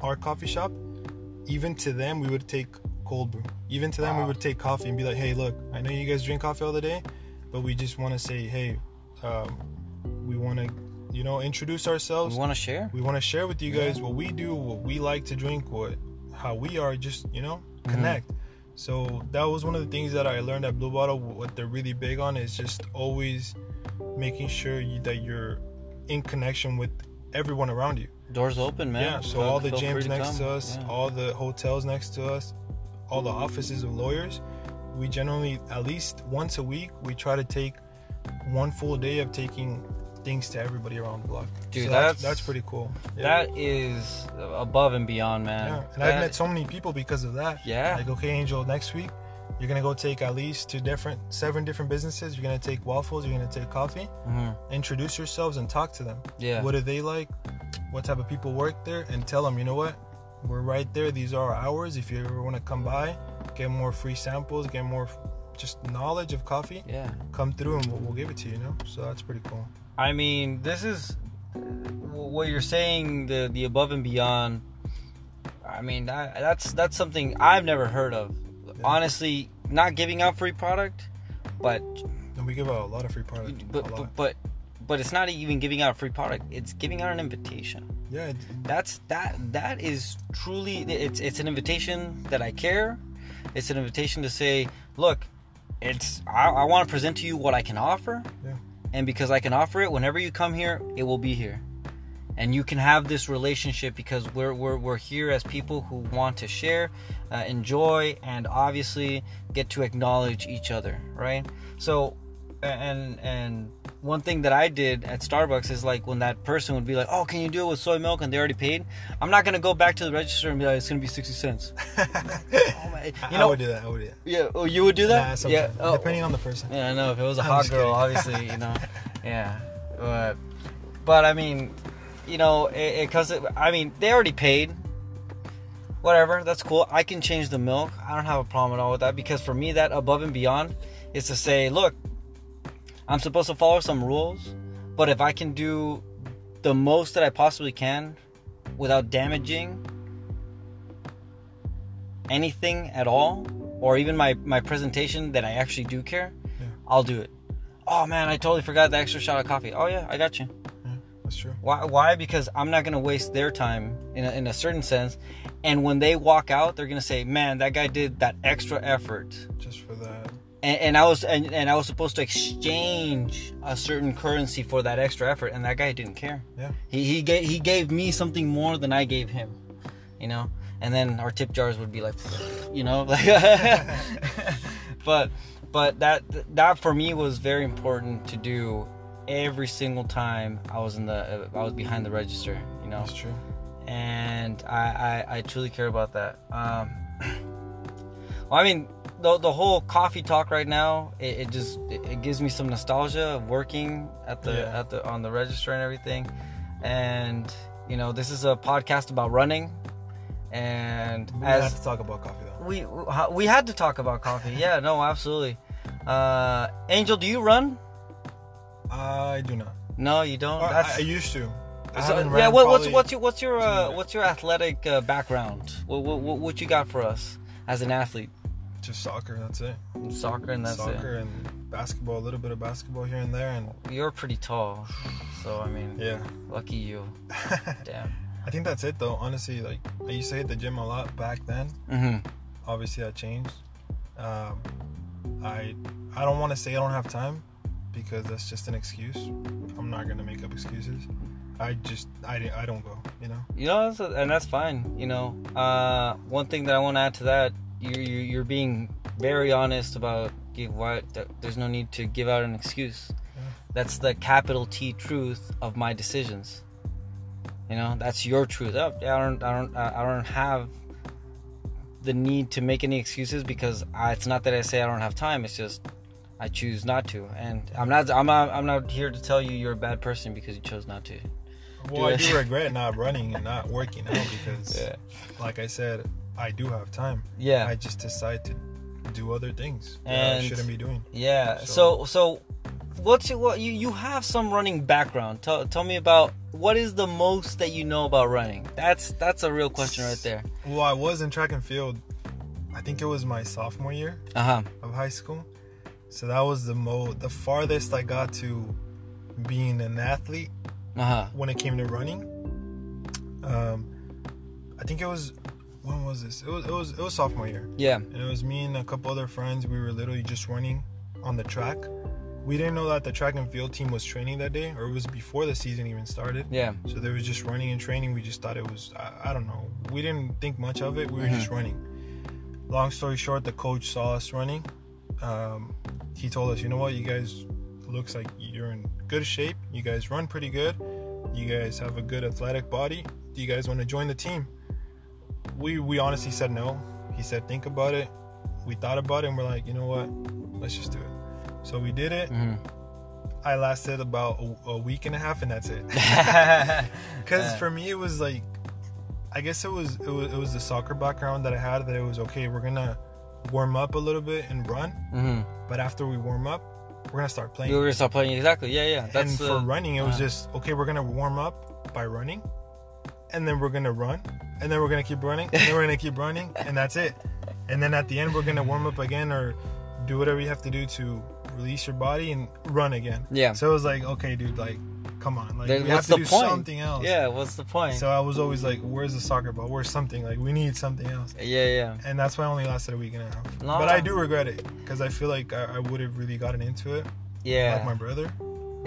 our coffee shop. Even to them, we would take cold brew. Even to them, we would take coffee and be like, "Hey, look, I know you guys drink coffee all the day, but we just want to say, hey, um, we want to, you know, introduce ourselves." We want to share. we want to share with you Yeah. guys what we do what we like to drink what how we are just you know Mhm. connect so that was one of the things that i learned at blue bottle what they're really big on is just always making sure you, that you're in connection with everyone around you Doors open, man. Yeah, so all the gyms next come. to us, Yeah. all the hotels next to us, all the offices of lawyers, we generally at least once a week we try to take one full day of taking things to everybody around the block. Dude, So that's- that's pretty cool. Yeah. That is above and beyond, man. yeah, and That- I've met so many people because of that. Yeah. Like, okay, Angel, next week you're gonna go take at least two different, seven different businesses. You're gonna take waffles. You're gonna take coffee. Mhm. Introduce yourselves and talk to them. Yeah. What do they like? What type of people work there? And tell them, you know what? We're right there. These are our hours. If you ever want to come by, get more free samples, get more just knowledge of coffee, yeah. come through and we'll, we'll give it to you. You know, so that's pretty cool. I mean, this is what you're saying. The the above and beyond. I mean, that, that's that's something I've never heard of. Honestly, not giving out free product, but And we give out a lot of free product. but but, but but it's not even giving out a free product. It's giving out an invitation. yeah, That's that that is truly it's it's an invitation that I care. It's an invitation to say, look, it's I, I want to present to you what I can offer. Yeah. And because I can offer it, whenever you come here, it will be here. And you can have this relationship because we're, we're, we're here as people who want to share, uh, enjoy, and obviously get to acknowledge each other, right? So, and and one thing that I did at Starbucks is like when that person would be like, "Oh, can you do it with soy milk?" and they already paid. I'm not gonna go back to the register and be like, "It's gonna be sixty cents." (laughs) Oh my, you I would do that. I would do that. yeah, oh, you would do that. Nah, yeah, oh, depending on the person. yeah, I know. If it was a I'm hot girl, obviously, you know. (laughs) Yeah, but but I mean, you know, because it, I mean, they already paid. Whatever, that's cool. I can change the milk. I don't have a problem at all with that because for me, that above and beyond is to say, look, I'm supposed to follow some rules, but if I can do the most that I possibly can without damaging anything at all, or even my my presentation that I actually do care, Yeah. I'll do it. Oh man, I totally forgot the extra shot of coffee. Oh yeah, I got you. Yeah, that's true. Why? Why? Because I'm not gonna waste their time in a, in a certain sense, and when they walk out, they're gonna say, "Man, that guy did that extra effort." Just. And, and I was and, and I was supposed to exchange a certain currency for that extra effort, and that guy didn't care. Yeah. He he gave he gave me something more than I gave him, you know. And then our tip jars would be like, you know, like. (laughs) but but that that for me was very important to do every single time I was in the I was behind the register, you know. That's true. And I I, I truly care about that. Um, (clears throat) well, I mean. The, the whole coffee talk right now it, it just it, it gives me some nostalgia of working at the Yeah. at the on the register and everything. And you know this is a podcast about running. And We as have to talk about coffee though. we we had to talk about coffee. Yeah no absolutely. Uh angel do you run? I do not. no you don't? Or I, I used to. I so- yeah what, what's what's your what's your uh, what's your athletic uh, background? What what what you got for us as an athlete just soccer. That's it. soccer and that's soccer and basketball. A little bit of basketball here and there, and you're pretty tall so i mean yeah. lucky you (laughs) damn I think that's it though. Honestly, like I used to hit the gym a lot back then. mm-hmm Obviously, that changed. Um, I I don't want to say I don't have time because that's just an excuse. I'm not gonna make up excuses. I just I, I don't go. You know. You know, and that's fine. You know, uh, one thing that I want to add to that, you're you're you're being very honest about give what there's no need to give out an excuse. That's the capital T truth of my decisions. You know, that's your truth. Oh, I don't I don't I don't have the need to make any excuses because I, it's not that I say I don't have time. It's just I choose not to, and I'm not I'm not I'm not here to tell you you're a bad person because you chose not to. Well, I do regret not running and not working out because, (laughs) Yeah. like I said, I do have time. Yeah. I just decide to do other things that I shouldn't be doing. Yeah. So so, what's your, what you you have some running background? Tell tell me about what is the most that you know about running? That's that's a real question right there. Well, I was in track and field. I think it was my sophomore year Uh huh. of high school. So that was the mo the farthest I got to being an athlete Uh huh. when it came to running. Um, I think it was when was this? It was it was it was sophomore year, Yeah. and it was me and a couple other friends. We were literally just running on the track, we didn't know that the track and field team was training that day, or it was before the season even started. Yeah. So they were just running and training. We just thought it was, I, I don't know. We didn't think much of it. We were just running. Long story short, the coach saw us running. Um, he told us, you know what, you guys looks like you're in good shape. You guys run pretty good. You guys have a good athletic body. Do you guys want to join the team? We we honestly said no. He said think about it. We thought about it and we're like, you know what, let's just do it. So we did it. Mhm. I lasted about a, a week and a half and that's it. (laughs) (laughs) Because Yeah. for me, it was like, I guess it was, it was it was the soccer background that I had that it was okay. We're gonna warm up a little bit and run, hmm but after we warm up, we're gonna start playing. Were gonna start playing exactly. Yeah, yeah. and That's for uh, running, it was uh, just okay. We're gonna warm up by running, and then we're gonna run, and then we're gonna keep running, and then we're gonna keep running, and that's it. And then at the end, we're gonna warm up again or do whatever you have to do to release your body and run again. Yeah. So it was like, okay, dude, like, come on, like Then we have to do point? something else. Yeah. What's the point? So I was always like, where's the soccer ball? Where's something? Like we need something else. yeah, yeah. And that's why I only lasted a week and a half. No. But I do regret it because I feel like I, I would have really gotten into it, Yeah. like my brother.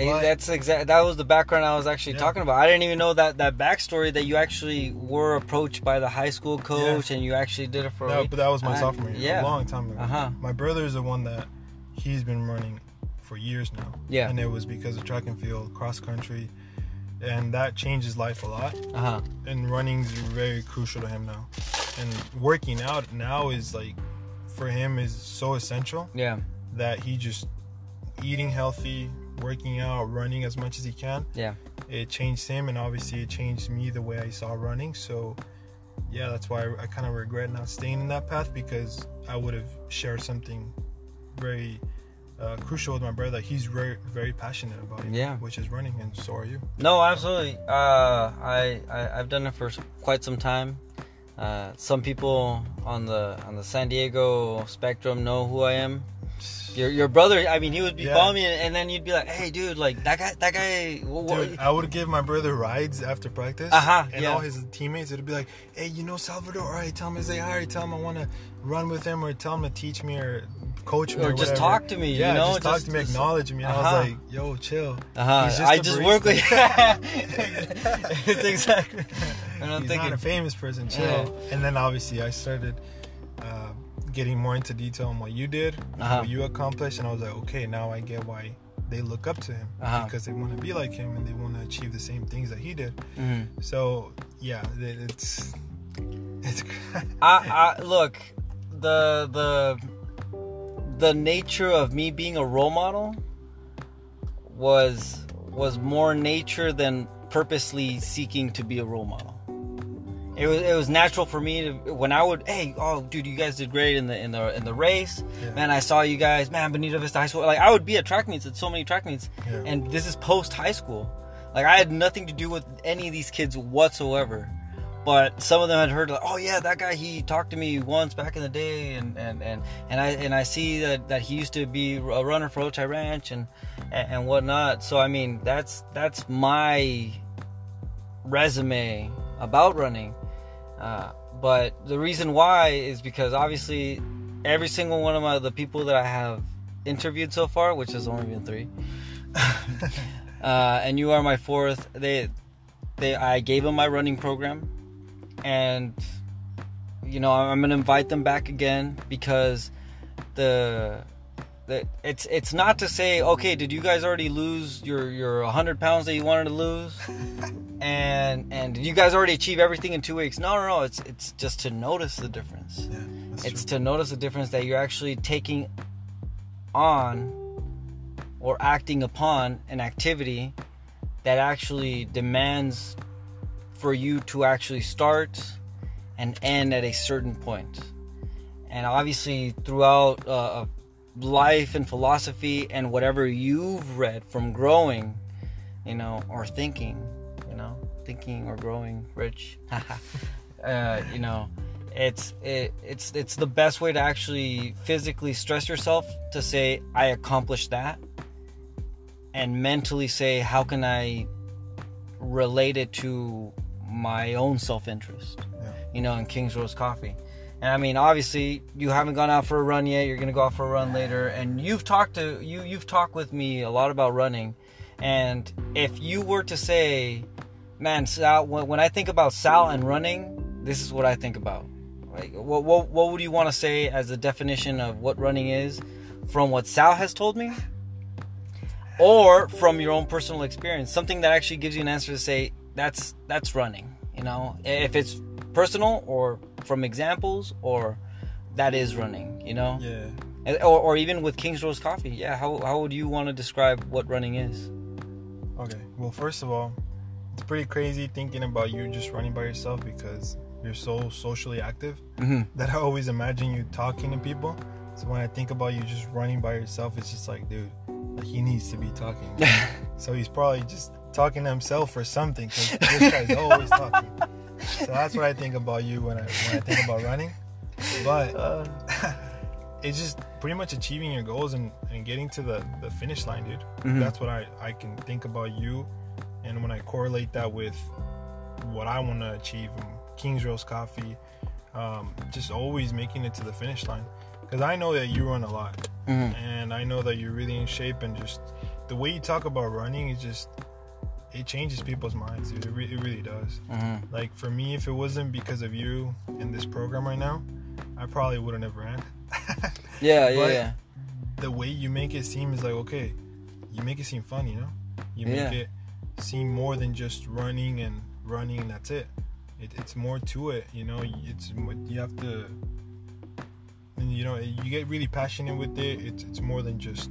But- that's exact. That was the background I was actually Yeah. talking about. I didn't even know that that backstory that you actually were approached by the high school coach and you actually did it for. No, but that was my sophomore year, yeah. a long time ago. Uh-huh. My brother is the one that he's been running for years now. Yeah. And it was because of track and field, cross country, and that changes life a lot. Uh huh. And running is very crucial to him now. And working out now is like, for him, is so essential Yeah. that he just eating healthy, working out, running as much as he can. Yeah. It changed him, and obviously it changed me the way I saw running. So, yeah, that's why I, I kind of regret not staying in that path because I would have shared something very uh, crucial with my brother. He's very, very passionate about it, Yeah. which is running, and so are you. No, absolutely. Uh, I, I I've done it for quite some time. Uh, some people on the on the San Diego spectrum know who I am. Your your brother, I mean, he would be Yeah. following me, and then you'd be like, "Hey, dude, like that guy, that guy." Dude, I would give my brother rides after practice, Uh-huh, and yeah. all his teammates would be like, "Hey, you know Salvador? All right, tell him to say hi, or tell him I want to run with him, or tell him to teach me, or coach me, Or or, just whatever." talk to me, you Yeah, know, just talk just- to me, acknowledge me. And Uh-huh. I was like, "Yo, chill." Uh-huh. I just barista. work with. it's (laughs) (laughs) exactly. And I'm He's thinking, not a famous person, chill. And then obviously I started uh, getting more into detail on what you did, Uh-huh. what you accomplished, and I was like, okay, now I get why they look up to him Uh-huh. because they want to be like him and they want to achieve the same things that he did. Mhm. So yeah, it- it's (laughs) it's I, I (laughs) look the the the nature of me being a role model was was more nature than purposely seeking to be a role model. It was it was natural for me to when I would hey oh dude you guys did great in the in the in the race. Yeah. man I saw you guys man Bonita Vista High School. Like I would be at track meets at so many track meets. Yeah. and this is post high school. Like I had nothing to do with any of these kids whatsoever. But some of them had heard like oh yeah that guy he talked to me once back in the day. And and and, and I and I see that that he used to be a runner for Otay Ranch and and, and whatnot. So I mean that's that's my resume about running uh, but the reason why is because obviously every single one of my the people that I have interviewed so far, which has only been three, (laughs) uh, and you are my fourth. They, they, I gave them my running program, and you know I'm gonna invite them back again because the. It's it's not to say okay. Did you guys already lose your your 100 pounds that you wanted to lose? (laughs) and and did you guys already achieve everything in two weeks? No, no, no. It's it's just to notice the difference. yeah, It's true. to notice the difference that you're actually taking on or acting upon an activity that actually demands for you to actually start and end at a certain. And obviously, throughout uh, life and philosophy and whatever you've read from growing, you know, or thinking, you know, thinking or growing rich, (laughs) uh, you know, it's it, it's it's the best way to actually physically stress yourself to say I accomplished that, and mentally say how can I relate it to my own self interest Yeah. you know, in Kings Rose Coffee. And I mean, obviously, you haven't gone out for a run yet. You're gonna go out for a run later, and you've talked to you. You've talked with me a lot about running, and if you were to say, "Man, Sal," when, I think about Sal and running, this is what I think about. Like, what what, what would you want to say as the definition of what running is, from what Sal has told me, or from your own personal experience? Something that actually gives you an answer to say that's that's running. You know, if it's personal or from examples or that is running you know Yeah. or, or even with king's rose coffee yeah how, how would you want to describe what running is Okay. Well, first of all, it's pretty crazy thinking about you just running by yourself because you're so socially active mm-hmm. that I always imagine you talking to people. So when I think about you just running by yourself, it's just like, dude, like he needs to be talking. (laughs) so he's probably just talking to himself or something because this guy's always talking. (laughs) So that's what I think about you when I when I think about running. But (laughs) uh, (laughs) it's just pretty much achieving your goals and, and getting to the, the finish line, dude. Mhm. That's what I, I can think about you. And when I correlate that with what I want to achieve, um, Kings Rose Coffee, um, just always making it to the finish line. Because I know that you run a lot. mhm. And I know that you're really in shape. And just the way you talk about running is just, it changes people's minds, dude. It, re- it really does. Mhm. Like for me, if it wasn't because of you in this program right now, I probably wouldn't have ran. (laughs) yeah yeah yeah the way you make it seem is like okay, you make it seem fun, you know. You make Yeah. it seem more than just running and running and that's it. it it's more to it, you know. It's you have to, and you know, you get really passionate with it. It's it's more than just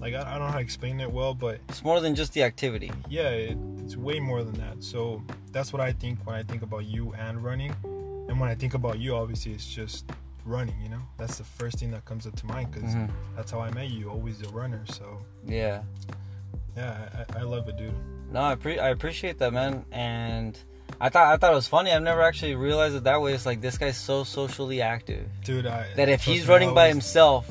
like I, I don't know how to explain it well, but it's more than just the activity yeah, it, it's way more than that. So that's what I think when I think about you and running, and when I think about you, obviously it's just running. You know, that's the first thing that comes up to mind because Mhm. that's how I met you, always a runner. So yeah yeah, I, I love it, dude. no I, pre- I appreciate that man and I thought I thought it was funny. I've never actually realized it that way. It's like this guy's so socially active Dude, I that if he's running by himself,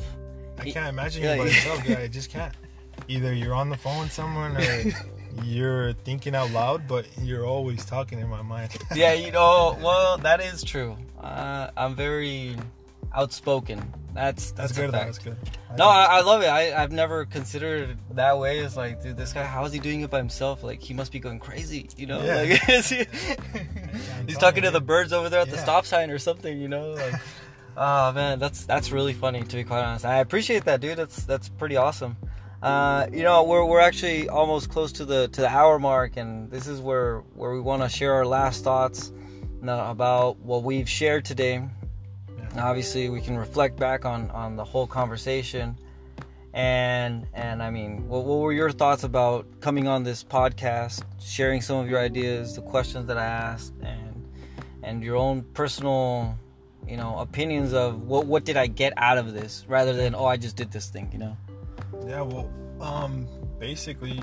I can't imagine yeah, you by yeah. yourself, dude. I just can't. (laughs) Either you're on the phone with someone or (laughs) you're thinking out loud, but you're always talking in my mind. (laughs) yeah, you know, well, that is true. Uh, I'm very outspoken. That's That's that's, good. fact. That's good. No, I, I love it. I, I've never considered it that way. It's like, dude, this guy, how is he doing it by himself? Like, he must be going crazy, you know? Yeah. Like, he- I'm he's talking to the birds over there at the stop sign or something, you know? Like, oh man, that's that's really funny to be quite honest. I appreciate that, dude. That's that's pretty awesome. Uh, you know, we're we're actually almost close to the to the hour mark, and this is where where we want to share our last thoughts about what we've shared today. Yeah. Obviously, we can reflect back on on the whole conversation, and and I mean, what, what were your thoughts about coming on this podcast, sharing some of your ideas, the questions that I asked, and and your own personal, you know, opinions of what what did I get out of this, rather than oh I just did this thing, you know? Yeah, well, um, basically,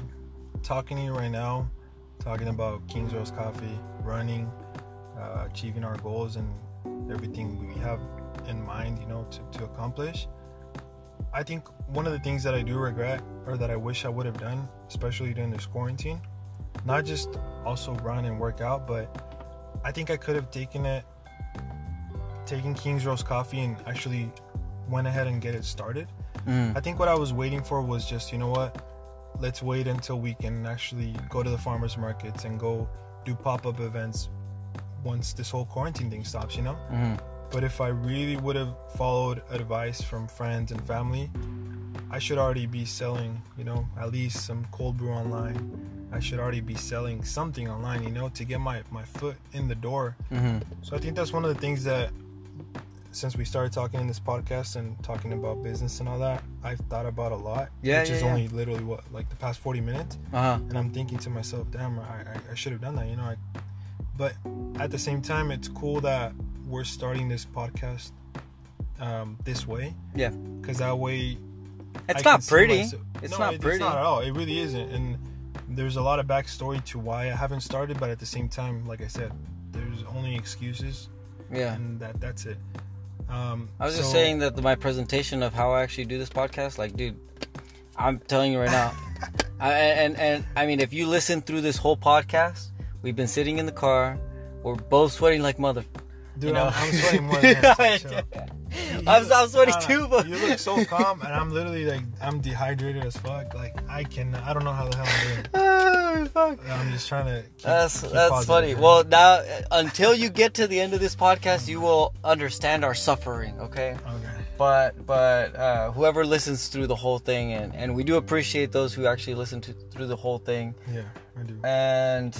talking to you right now, talking about Kings Rose Coffee, running, uh, achieving our goals, and everything we have in mind, you know, to, to accomplish. I think one of the things that I do regret, or that I wish I would have done, especially during this quarantine, not just also run and work out, but I think I could have taken it, taken Kings Rose Coffee, and actually went ahead and get it started. Mm. I think what I was waiting for was just, you know what? Let's wait until we can actually go to the farmers markets and go do pop up events once this whole quarantine thing stops, you know? Mhm. But if I really would have followed advice from friends and family, I should already be selling, you know, at least some cold brew online. I should already be selling something online, you know, to get my, my foot in the door Mhm. so I think that's one of the things that, since we started talking in this podcast and talking about business and all that, I've thought about a lot. Yeah, which yeah, is yeah. only literally what like the past forty minutes, Uh-huh. and I'm thinking to myself, damn, I, I, I should have done that, you know. I, but at the same time, it's cool that we're starting this podcast um, this way. Yeah. Because that way, It's I not pretty. myself- It's No, not it- pretty. It's not at all. It really isn't. And there's a lot of backstory to why I haven't started, but at the same time, like I said, there's only excuses Yeah. and that that's it. Um, I was just saying that my presentation of how I actually do this podcast, like, dude, I'm telling you right now. (laughs) I, and and I mean, if you listen through this whole podcast, we've been sitting in the car, we're both sweating like mother. Dude, you know? I'm, I'm sweating more than him. (laughs) so. I'm, I'm sweaty nah, too, but you look so calm, and I'm (laughs) literally like I'm dehydrated as fuck. Like I can, I don't know how the hell I'm doing. Fuck. I'm just trying to. Keep, That's keep that's funny. man. Well, now until you get to the end of this podcast, you will understand our suffering. Okay. okay. But but uh, whoever listens through the whole thing, and and we do appreciate those who actually listen to through the whole thing. Yeah, I do. and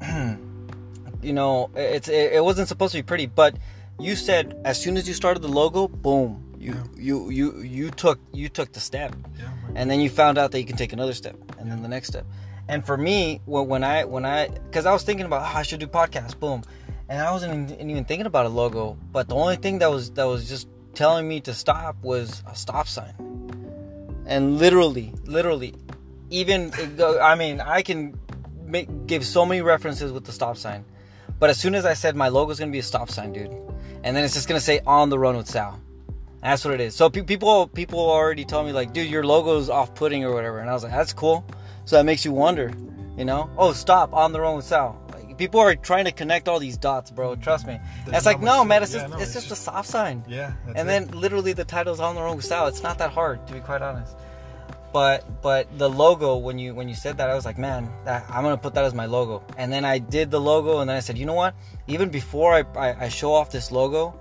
(clears throat) you know it's it, it wasn't supposed to be pretty but you said as soon as you started the logo boom you Yeah. you you you took you took the step Yeah. And then you found out that you can take another step and then the next step and for me when, when i when i because i was thinking about oh, i should do podcast boom and i wasn't even thinking about a logo but the only thing that was that was just telling me to stop was a stop sign and literally literally even i mean i can make, give so many references with the stop sign but as soon as i said my logo's gonna be a stop sign dude and then it's just gonna say on the run with sal that's what it is. So pe- people people already tell me like, dude, your logo's off-putting or whatever, and I was like, that's cool. So that makes you wonder, you know? Oh, stop on the run with Sal. Like, people are trying to connect all these dots, bro. Trust me. It's like, no, man, it's yeah, just no, it's it's just a soft sign. Yeah. That's and it. then literally the title's on the run with Sal. It's not that hard, to be quite honest. But but the logo when you when you said that, I was like, man, that, I'm gonna put that as my logo. And then I did the logo, and then I said, you know what? Even before I, I, I show off this logo,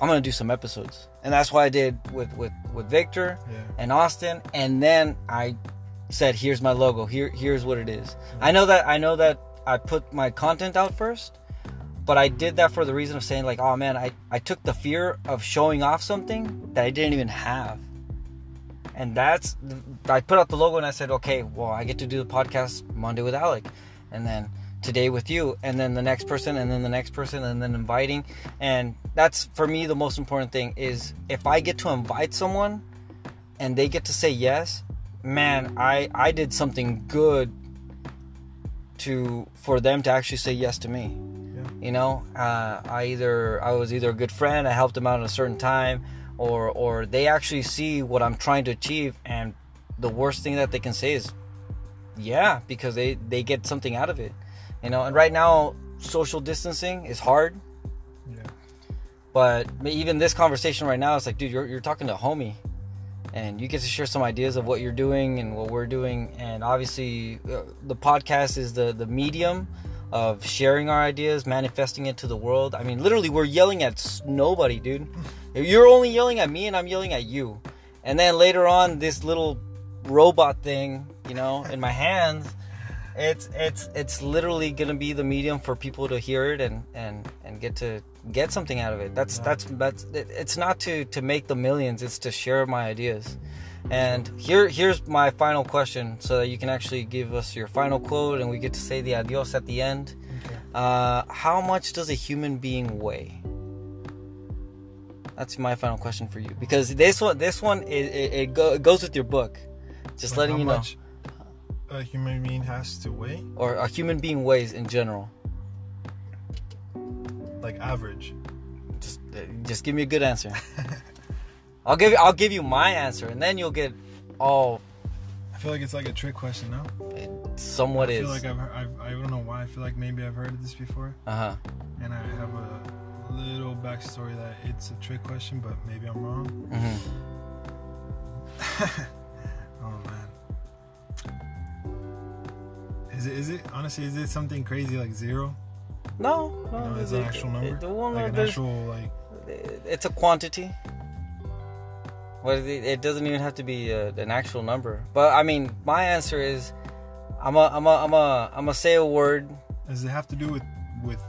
I'm gonna do some episodes, and that's what I did with with with Victor Yeah. and Austin, and then I said, "Here's my logo. Here, here's what it is." I know that I know that I put my content out first, but I did that for the reason of saying, like, "Oh man, I I took the fear of showing off something that I didn't even have." And that's I put out the logo and I said, okay, well, I get to do the podcast Monday with Alec, and then today with you, and then the next person, and then the next person, and then inviting. And that's for me the most important thing is if I get to invite someone and they get to say yes, man, I I did something good to for them to actually say yes to me. Yeah. You know, uh, I either I was either a good friend, I helped them out at a certain time, or or they actually see what I'm trying to achieve, and the worst thing that they can say is, yeah, because they they get something out of it. You know, and right now social distancing is hard, Yeah. but even this conversation right now, it's like, dude, you're you're talking to a homie, and you get to share some ideas of what you're doing and what we're doing, and obviously, uh, the podcast is the the medium of sharing our ideas, manifesting it to the world. I mean, literally, we're yelling at nobody, dude. (laughs) You're only yelling at me, and I'm yelling at you. And then later on, this little robot thing, you know, in my hands, it's it's it's literally gonna be the medium for people to hear it and and and get to get something out of it. That's that's that's it- it's not to to make the millions. It's to share my ideas. And here here's my final question, so that you can actually give us your final quote, and we get to say the adios at the end. Okay. Uh, how much does a human being weigh? That's my final question for you, because this one this one it, it, it, go, it goes with your book. Just letting you know, much A human being has to weigh, or a human being weighs in general. like average. Just uh, just give me a good answer. (laughs) I'll give you I'll give you my answer, and then you'll get all I feel like it's like a trick question, no? it somewhat I is. feel like I've, I've I don't know why. I feel like maybe I've heard of this before, uh huh. and I have a little backstory that it's a trick question, but maybe I'm wrong. hmm (laughs) Is it is it honestly is it something crazy like zero? No, no, No, it's it- an actual number. it- well, no, like an actual like it's a quantity. Well, it, doesn't even have to be uh an actual number. But I mean, my answer is, I'm a, I'm a, I'm a, I'm gonna say a word, does it have to do with with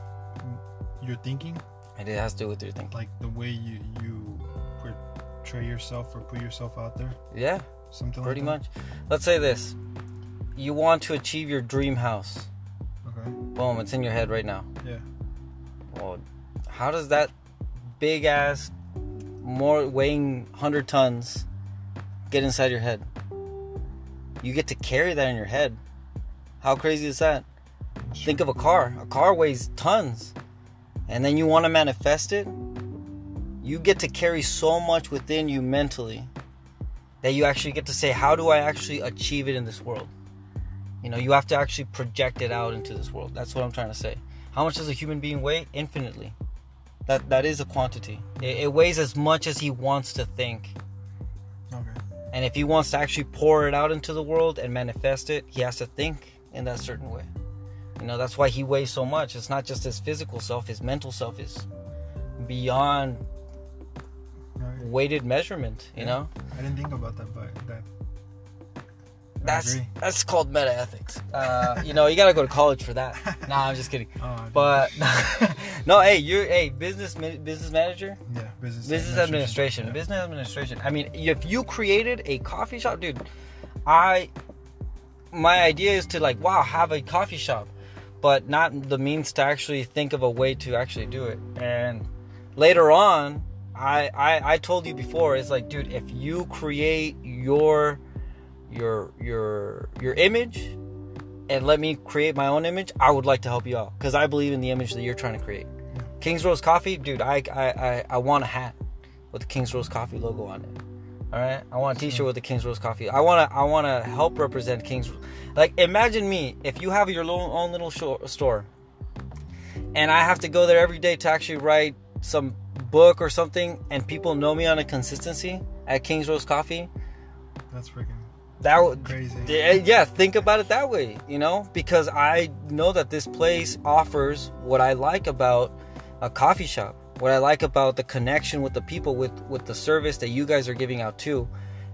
your thinking? and it has to do with your thinking. Like the way you you portray yourself or put yourself out there? Yeah, Something pretty like much. Let's say this: you want to achieve your dream house. Okay. Boom, it's in your head right now. Yeah. Well, how does that big ass, more weighing 100 tons get inside your head? You get to carry that in your head. How crazy is that? Think of a car. A car weighs tons. And then you want to manifest it. You get to carry so much within you mentally that you actually get to say, How do I actually achieve it in this world? You know, you have to actually project it out into this world. That's what I'm trying to say. How much does a human being weigh? Infinitely. That that is a quantity. It, it weighs as much as he wants to think. Okay. And if he wants to actually pour it out into the world and manifest it, he has to think in that certain way. You know, that's why he weighs so much. It's not just his physical self, his mental self is beyond weighted measurement, you Yeah. know? I didn't think about that, but that. That's that's called meta ethics. Uh, you know, you gotta go to college for that. (laughs) Nah, I'm just kidding. Oh. But (laughs) no, hey, you're hey business business manager, yeah, business. business administration, Yeah. business administration. I mean, if you created a coffee shop, dude, I my idea is to like wow have a coffee shop, but not the means to actually think of a way to actually do it. And later on, I I, I told you before, it's like, dude, if you create your your your your image and let me create my own image, I would like to help you out because I believe in the image that you're trying to create. Yeah. Kings Rose Coffee, dude, I, I I I want a hat with the Kings Rose Coffee logo on it. All right, I want a T-shirt with the Kings Rose Coffee. I wanna I wanna help represent King's. Like, imagine me if you have your own little store, and I have to go there every day to actually write some book or something, and people know me on a consistency at Kings Rose Coffee. That's freaking That would crazy. yeah, eh, yeah, think about it that way, you know, because I know that this place offers what I like about a coffee shop, what I like about the connection with the people, with with the service that you guys are giving out too,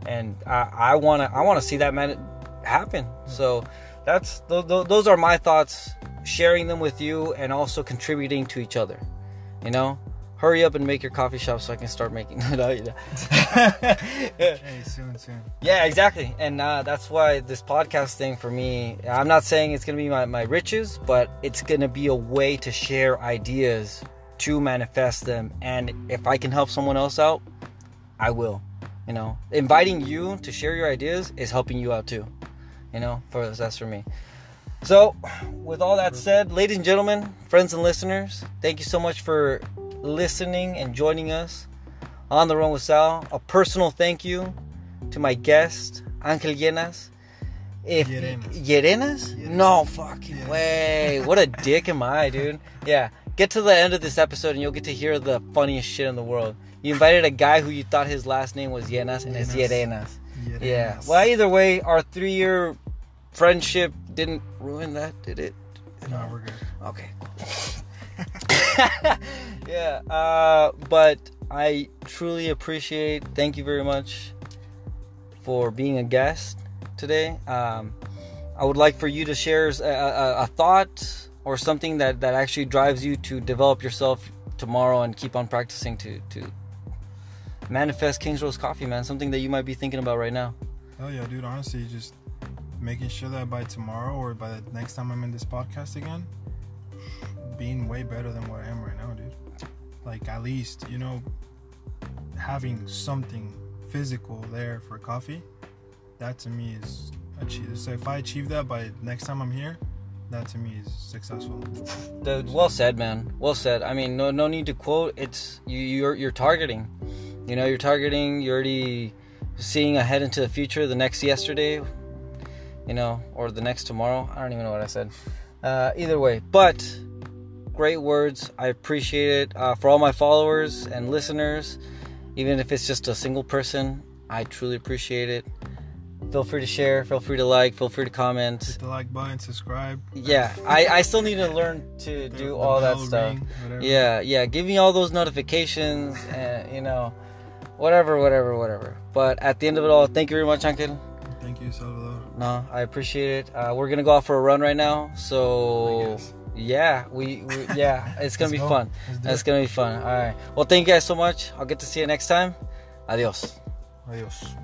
and I, I wanna I wanna see that man happen. Mm-hmm. So that's those, those are my thoughts, sharing them with you, and also contributing to each other. You know, hurry up and make your coffee shop so I can start making. (laughs) Know. (laughs) Hey, soon, soon. Yeah, exactly. And uh, that's why this podcast thing for me, I'm not saying it's going to be my, my riches, but it's going to be a way to share ideas to manifest them. And if I can help someone else out, I will. You know, inviting you to share your ideas is helping you out too. You know, for that's for me. So, with all that said, ladies and gentlemen, friends and listeners, thank you so much for listening and joining us on the run with Sal. A personal thank you to my guest, Angel Llenas. If Llerenas. Llerenas? Llerenas. No fucking way. What a (laughs) dick am I, dude? Yeah. Get to the end of this episode and you'll get to hear the funniest shit in the world. You invited a guy who you thought his last name was Llenas and it's. Llerenas. Yeah. Well, either way, our three year friendship didn't ruin that, did it? No, we're good. Okay. (laughs) (laughs) yeah. Uh, but I truly appreciate. Thank you very much for being a guest today. Um, I would like for you to share a, a, a thought or something that, that actually drives you to develop yourself tomorrow and keep on practicing to to manifest Kings Rose Coffee, man. Something that you might be thinking about right now. Hell yeah, dude. Honestly, just making sure that by tomorrow or by the next time I'm in this podcast again, being way better than what I am right now, dude. Like at least you know, having something physical there for coffee, that to me is achieve. So if I achieve that by next time I'm here, that to me is successful. Well said, man. Well said. I mean, no, no need to quote. It's you. You're you're targeting. You know, you're targeting. You're already seeing ahead into the future. The next yesterday, you know, or the next tomorrow. I don't even know what I said. Uh, either way, but great words. I appreciate it. Uh, for all my followers and listeners, even if it's just a single person, I truly appreciate it. Feel free to share. Feel free to like. Feel free to comment Hit the like button, subscribe. yeah I, I still need to learn to the- do all that stuff ring, yeah yeah give me all those notifications (laughs) and you know whatever whatever whatever but at the end of it all thank you very much uncle Thank you, Salvador. no i appreciate it uh, we're gonna go out for a run right now so. Yeah we, we yeah (laughs) it's gonna be go. fun it's it. gonna be fun all right well thank you guys so much i'll get to see you next time adios Adios.